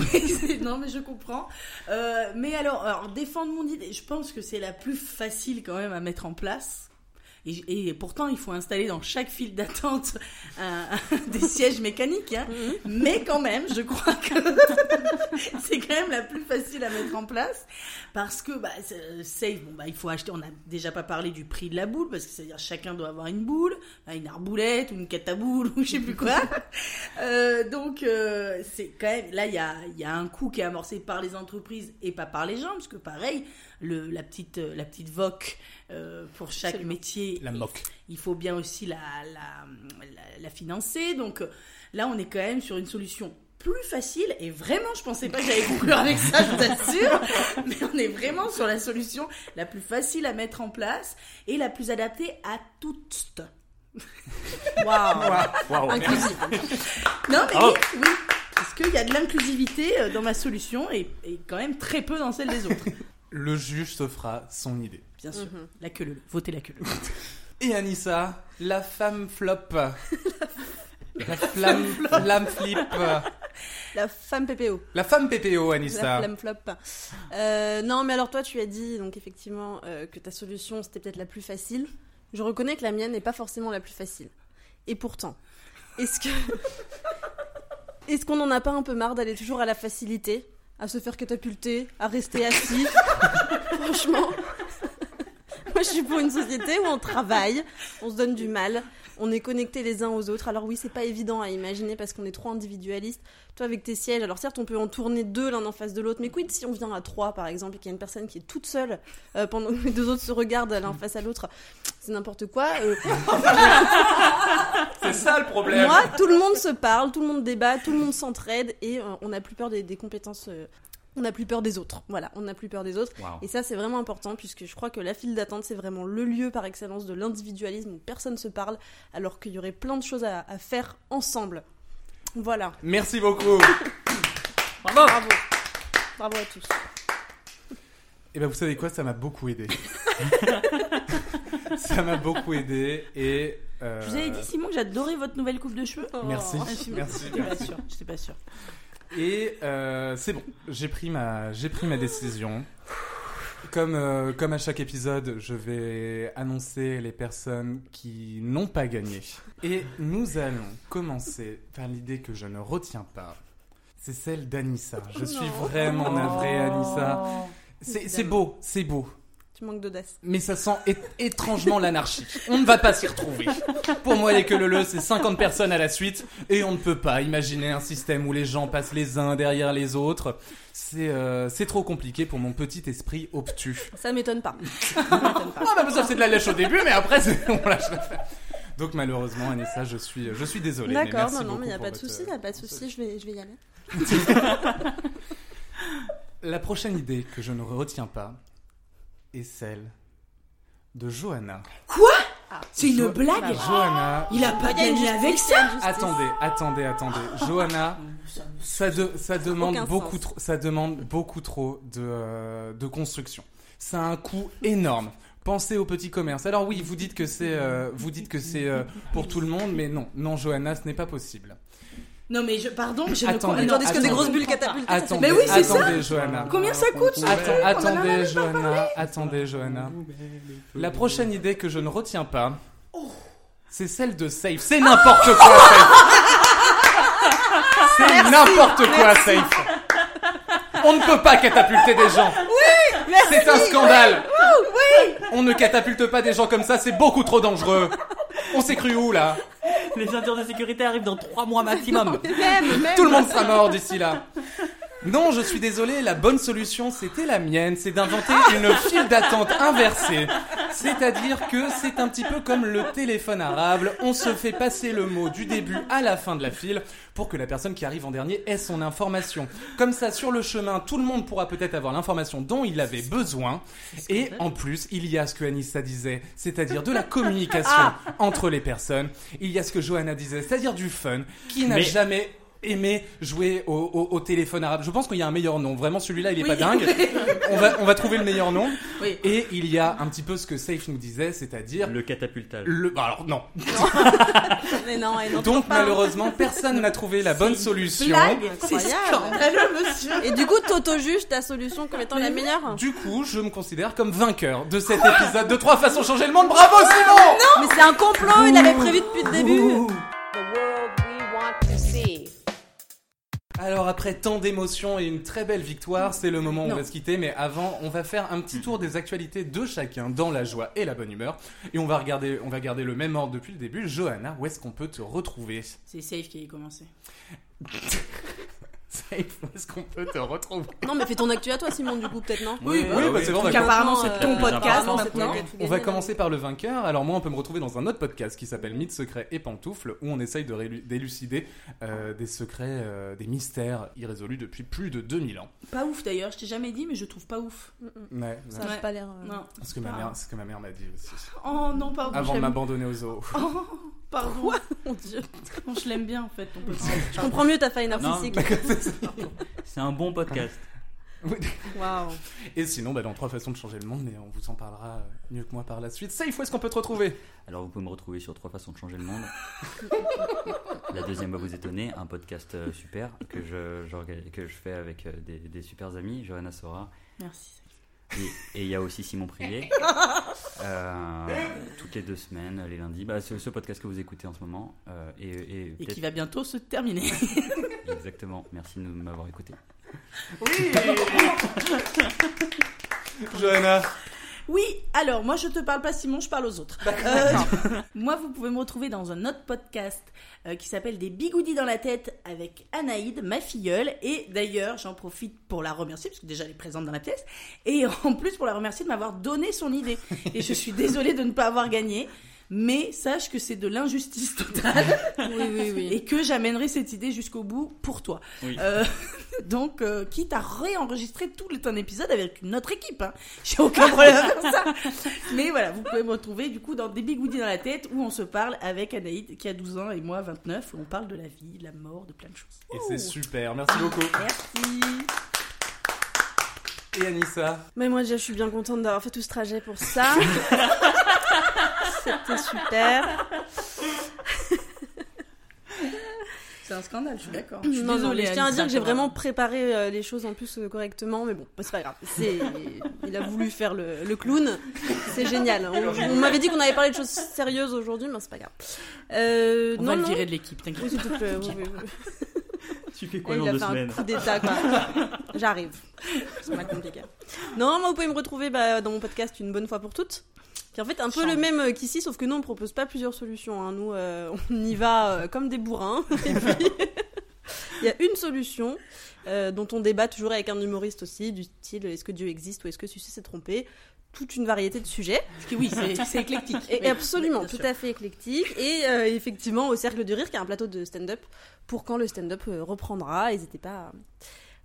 Speaker 6: Non, mais je comprends. Euh, mais alors, alors, défendre mon idée, je pense que c'est la plus facile quand même à mettre en place. Et, et pourtant, il faut installer dans chaque file d'attente des sièges mécaniques. hein. Mais quand même, je crois que c'est quand même la plus facile à mettre en place. Parce que, bah, c'est- safe, bon, bah, il faut acheter. On n'a déjà pas parlé du prix de la boule, parce que c'est-à-dire chacun doit avoir une boule, bah, une arboulette ou une cataboule ou je sais plus quoi. Euh, donc, euh, c'est quand même. Là, il y a, il y a un coût qui est amorcé par les entreprises et pas par les gens, parce que pareil, le, la petite, euh, la petite VOC euh, pour chaque
Speaker 5: Absolument.
Speaker 6: métier.
Speaker 3: La moque.
Speaker 6: Il faut bien aussi la, la, la, la financer. Donc euh, là, on est quand même sur une solution plus facile. Et vraiment, je pensais pas que j'allais conclure avec ça, je vous assure. Mais on est vraiment sur la solution la plus facile à mettre en place et la plus adaptée à toutes.
Speaker 5: Waouh. Inclusif.
Speaker 6: Non, mais
Speaker 3: Oh.
Speaker 6: oui, oui. Parce qu'il y a de l'inclusivité dans ma solution et, et quand même très peu dans celle des autres.
Speaker 3: Le juge se fera son idée.
Speaker 6: Bien sûr. La queue leu. Votez la queue leu.
Speaker 3: Et Anissa, la femme flop. La flamme, flamme flip.
Speaker 5: La femme PPO.
Speaker 3: La femme PPO,
Speaker 5: La
Speaker 3: Anissa.
Speaker 5: flamme flop. Euh, non, mais alors toi, tu as dit donc effectivement euh, que ta solution c'était peut-être la plus facile. Je reconnais que la mienne n'est pas forcément la plus facile. Et pourtant, est-ce que est-ce qu'on n'en a pas un peu marre d'aller toujours à la facilité, à se faire catapulter, à rester assis. Franchement, moi je suis pour une société où on travaille, on se donne du mal, on est connectés les uns aux autres. Alors oui, c'est pas évident à imaginer parce qu'on est trop individualiste. Toi avec tes sièges, alors certes on peut en tourner deux l'un en face de l'autre, mais quid si on vient à trois par exemple et qu'il y a une personne qui est toute seule euh, pendant que les deux autres se regardent l'un face à l'autre, c'est n'importe quoi. Euh,
Speaker 3: C'est ça le problème.
Speaker 5: moi, tout le monde se parle, tout le monde débat, tout le monde s'entraide et euh, on n'a plus peur des, des compétences. On n'a plus peur des autres. Voilà, on n'a plus peur des autres. Et ça, c'est vraiment important puisque je crois que la file d'attente, c'est vraiment le lieu par excellence de l'individualisme où personne se parle alors qu'il y aurait plein de choses à, à faire ensemble. Voilà.
Speaker 3: Merci beaucoup.
Speaker 4: Bravo
Speaker 5: Bravo. Bravo à tous.
Speaker 3: Et ben vous savez quoi, ça m'a beaucoup aidé. ça m'a beaucoup aidé et. euh,
Speaker 6: Je vous avais dit, Simon, que j'adorais votre nouvelle coupe de cheveux.
Speaker 3: Merci,
Speaker 6: Ah, je-
Speaker 3: merci.
Speaker 6: J'étais pas sûre. J'étais pas sûre.
Speaker 3: Et euh, c'est bon, j'ai pris ma, j'ai pris ma décision. Comme, euh, comme à chaque épisode, je vais annoncer les personnes qui n'ont pas gagné. Et nous allons commencer par l'idée que je ne retiens pas. C'est celle d'Anissa. Je suis vraiment navré, Anissa. C'est c'est beau, c'est beau.
Speaker 5: Tu manques d'audace.
Speaker 3: Mais ça sent étrangement l'anarchie. On ne va pas s'y retrouver. Pour moi, les que le le, c'est 50 personnes à la suite, et on ne peut pas imaginer un système où les gens passent les uns derrière les autres. C'est euh, c'est trop compliqué pour mon petit esprit obtus.
Speaker 5: Ça m'étonne pas. Ça m'étonne pas.
Speaker 3: Ah bah ça c'est de la lèche au début, mais après on lâche l'affaire. Donc malheureusement, Anissa, je suis, je suis désolé.
Speaker 5: D'accord, non, non, mais il n'y a pas de souci, il a pas de souci, je vais, je vais y aller.
Speaker 3: La prochaine idée que je ne retiens pas est celle de Johanna.
Speaker 6: C'est une
Speaker 3: Jo-
Speaker 6: blague?
Speaker 3: Johanna.
Speaker 6: Il a pas gagné avec ça?
Speaker 3: Attendez, attendez, attendez. Johanna, ça, de- ça demande
Speaker 5: aucun
Speaker 3: beaucoup
Speaker 5: sens.
Speaker 3: trop, ça demande beaucoup trop de, euh, de construction. Ça a un coût énorme. Pensez au petit commerce. Alors oui, vous dites que c'est, euh, vous dites que c'est euh, pour tout le monde, mais non, non, Johanna, ce n'est pas possible.
Speaker 6: Non, mais je, pardon, je
Speaker 3: Attendez,
Speaker 6: ne
Speaker 5: Tandis que des
Speaker 3: attendez.
Speaker 5: grosses bulles catapultées.
Speaker 3: Attendez,
Speaker 6: Mais oui, c'est ça.
Speaker 3: attendez, Johanna.
Speaker 6: Combien ça coûte ce
Speaker 3: Atten-
Speaker 6: truc On en a
Speaker 3: attendez, Johanna. Attendez, Johanna. La prochaine idée que je ne retiens pas, c'est celle de Safe. C'est n'importe quoi, Safe. C'est n'importe quoi, Safe. On ne peut pas catapulter des gens. Oui, c'est un scandale. Oui. On ne catapulte pas des gens comme ça, c'est beaucoup trop dangereux. On s'est cru où là?
Speaker 4: Les ceintures de sécurité arrivent dans 3 mois maximum.
Speaker 5: Même, même.
Speaker 3: Tout le monde sera mort d'ici là. Non, je suis désolé, la bonne solution, c'était la mienne, c'est d'inventer une file d'attente inversée. C'est-à-dire que c'est un petit peu comme le téléphone arabe, on se fait passer le mot du début à la fin de la file pour que la personne qui arrive en dernier ait son information. Comme ça, sur le chemin, tout le monde pourra peut-être avoir l'information dont il avait besoin. Et en plus, il y a ce que Anissa disait, c'est-à-dire de la communication entre les personnes. Il y a ce que Johanna disait, c'est-à-dire du fun. Qui n'a
Speaker 4: Mais-
Speaker 3: jamais aimé jouer au, au- au téléphone arabe Je pense qu'il y a un meilleur nom. Vraiment, celui-là, il est pas dingue. On va, on va trouver le meilleur nom.
Speaker 6: Oui.
Speaker 3: Et il y a un petit peu ce que Safe nous disait, c'est-à dire
Speaker 4: Le catapultage.
Speaker 3: le. bah alors non.
Speaker 5: Mais non, et non,
Speaker 3: Donc
Speaker 5: pas.
Speaker 3: malheureusement, personne n'a trouvé la bonne solution.
Speaker 6: C'est
Speaker 5: Incroyable.
Speaker 6: scandaleux, monsieur.
Speaker 5: Et du coup, t'auto-juges ta solution comme étant la meilleure
Speaker 3: Du coup, je me considère comme vainqueur de cet épisode de trois façons de changer le monde. Bravo Simon
Speaker 5: Mais c'est un complot, il avait prévu depuis le début.
Speaker 3: Alors après tant d'émotions et une très belle victoire, c'est le moment où on va se quitter. Mais avant, on va faire un petit tour des actualités de chacun dans la joie et la bonne humeur. Et on va regarder, on va garder le même ordre depuis le début. Johanna, où est-ce qu'on peut te retrouver?
Speaker 6: C'est safe qui a commencé.
Speaker 3: Où est-ce qu'on peut te retrouver
Speaker 5: Non, mais fais ton actu à toi, Simon, du coup, peut-être, non
Speaker 4: Oui,
Speaker 3: oui, bah, c'est bon, on va
Speaker 6: Donc apparemment, c'est ton podcast maintenant.
Speaker 3: On va commencer par le vainqueur. Alors moi, on peut me retrouver dans un autre podcast qui s'appelle Mythes, secrets et pantoufles, où on essaye de d'élucider euh, des secrets, euh, des mystères irrésolus depuis plus de 2000 ans.
Speaker 6: Pas ouf d'ailleurs, je t'ai jamais dit, mais je trouve pas ouf.
Speaker 3: Ouais,
Speaker 5: donc Ça
Speaker 3: ouais.
Speaker 5: n'a
Speaker 6: Ouais.
Speaker 5: pas l'air. euh,
Speaker 6: Non.
Speaker 3: C'est ce que ma
Speaker 6: Ah.
Speaker 3: mère, ce que ma mère m'a dit aussi.
Speaker 6: Oh non, pardon.
Speaker 3: Avant de m'abandonner aux zoo.
Speaker 6: Oh, pardon.
Speaker 5: Mon dieu.
Speaker 6: Je l'aime bien en fait ton podcast.
Speaker 5: Je comprends mieux ta faille narcissique.
Speaker 4: C'est un bon podcast.
Speaker 5: Waouh.
Speaker 3: Et sinon, bah, dans trois façons de changer le monde, mais on vous en parlera euh, mieux que moi par la suite. Safe, où est-ce qu'on peut te retrouver?
Speaker 4: Alors vous pouvez me retrouver sur trois façons de changer le monde. La deuxième va vous étonner, un podcast euh, super que je, que je fais avec euh, des, des super amis, Johanna Sora.
Speaker 6: Merci.
Speaker 4: Et et il y a aussi Simon Privé. Euh, toutes les deux semaines, les lundis. Bah, c'est ce podcast que vous écoutez en ce moment. euh, et et,
Speaker 6: Et qui va bientôt se terminer.
Speaker 4: Exactement. Merci de m'avoir écouté.
Speaker 3: Johanna
Speaker 6: Oui, alors moi je te parle pas Simon, je parle aux autres. Euh, moi vous pouvez me retrouver dans un autre podcast euh, qui s'appelle Des bigoudis dans la tête avec Anaïde, ma filleule. Et d'ailleurs j'en profite pour la remercier parce que déjà elle est présente dans la pièce. Et en plus pour la remercier de m'avoir donné son idée. Et je suis désolée de ne pas avoir gagné. Mais sache que c'est de l'injustice totale
Speaker 5: Oui, oui, oui.
Speaker 6: et que j'amènerai cette idée jusqu'au bout pour toi.
Speaker 4: Oui.
Speaker 6: Euh, donc, euh, quitte à réenregistrer tout ton épisode avec une autre équipe, hein. j'ai aucun problème faire ça. Mais voilà, vous pouvez me retrouver du coup dans des bigoudis dans la tête où on se parle avec Anaïd qui a 12 ans et moi 29 où on parle de la vie, de la mort, de plein de choses.
Speaker 3: Et c'est super, merci beaucoup.
Speaker 6: Merci.
Speaker 3: Et Anissa?
Speaker 5: Mais moi déjà je suis bien contente d'avoir fait tout ce trajet pour ça. C'était super.
Speaker 6: C'est un scandale, je suis d'accord. Je suis
Speaker 5: Non, non,
Speaker 6: désolée,
Speaker 5: je tiens à dire que j'ai vraiment préparé euh, les choses en plus euh, correctement, mais bon, bah, c'est pas grave. C'est... Il a voulu faire le, le clown, c'est génial. On, on m'avait dit qu'on avait parlé de choses sérieuses aujourd'hui, mais c'est pas grave. Euh,
Speaker 6: On
Speaker 5: non,
Speaker 6: va le virer de l'équipe,
Speaker 5: Oui,
Speaker 6: t'inquiète.
Speaker 5: s'il te plaît, oui, oui, oui.
Speaker 4: Tu fais
Speaker 5: Et il a fait un coup d'état, quoi. J'arrive. C'est pas compliqué. Non, moi, vous pouvez me retrouver bah, dans mon podcast Une bonne fois pour toutes. Qui est en fait un peu le même euh, qu'ici, sauf que nous, on propose pas plusieurs solutions. hein. Nous, euh, on y va euh, comme des bourrins. Et puis, il y a une solution euh, dont on débat toujours avec un humoriste aussi, du style est-ce que Dieu existe ou est-ce que Sucé s'est trompé? Toute une variété de sujets.
Speaker 6: Parce que oui, c'est éclectique.
Speaker 5: Et absolument, tout à fait éclectique. Et euh, effectivement, au Cercle du Rire, qui est un plateau de stand-up, pour quand le stand-up reprendra. N'hésitez pas à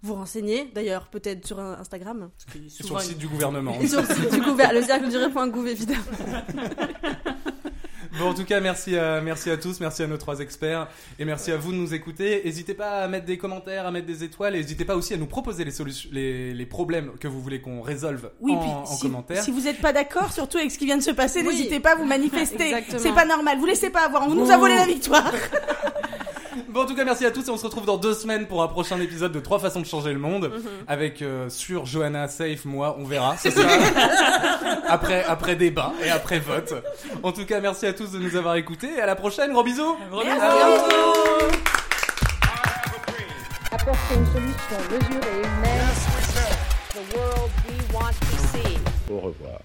Speaker 5: vous renseigner. D'ailleurs, peut-être sur Instagram.
Speaker 3: Sur le site du gouvernement.
Speaker 5: Et sur le site du gouver- le cercle du rire.gouv, évidemment.
Speaker 3: Bon, en tout cas, merci à, merci à tous, merci à nos trois experts, et merci à vous de nous écouter. N'hésitez pas à mettre des commentaires, à mettre des étoiles, et n'hésitez pas aussi à nous proposer les, solutions, les, les problèmes que vous voulez qu'on résolve
Speaker 6: Oui,
Speaker 3: en,
Speaker 6: puis
Speaker 3: en
Speaker 6: si,
Speaker 3: commentaire.
Speaker 6: si vous n'êtes pas d'accord, surtout avec ce qui vient de se passer,
Speaker 5: Oui.
Speaker 6: n'hésitez pas à vous manifester. C'est pas normal, vous laissez pas avoir, on nous a volé la victoire.
Speaker 3: Bon, en tout cas, merci à tous, et on se retrouve dans deux semaines pour un prochain épisode de Trois façons de changer le monde, avec euh, sur Johanna, Safe, moi, on verra. Ce sera après, après débat et après vote. En tout cas, merci à tous de nous avoir écoutés, et à la prochaine, gros bisous
Speaker 1: Apporter une solution mesurée humaine
Speaker 2: The world we want to see.
Speaker 8: Au revoir.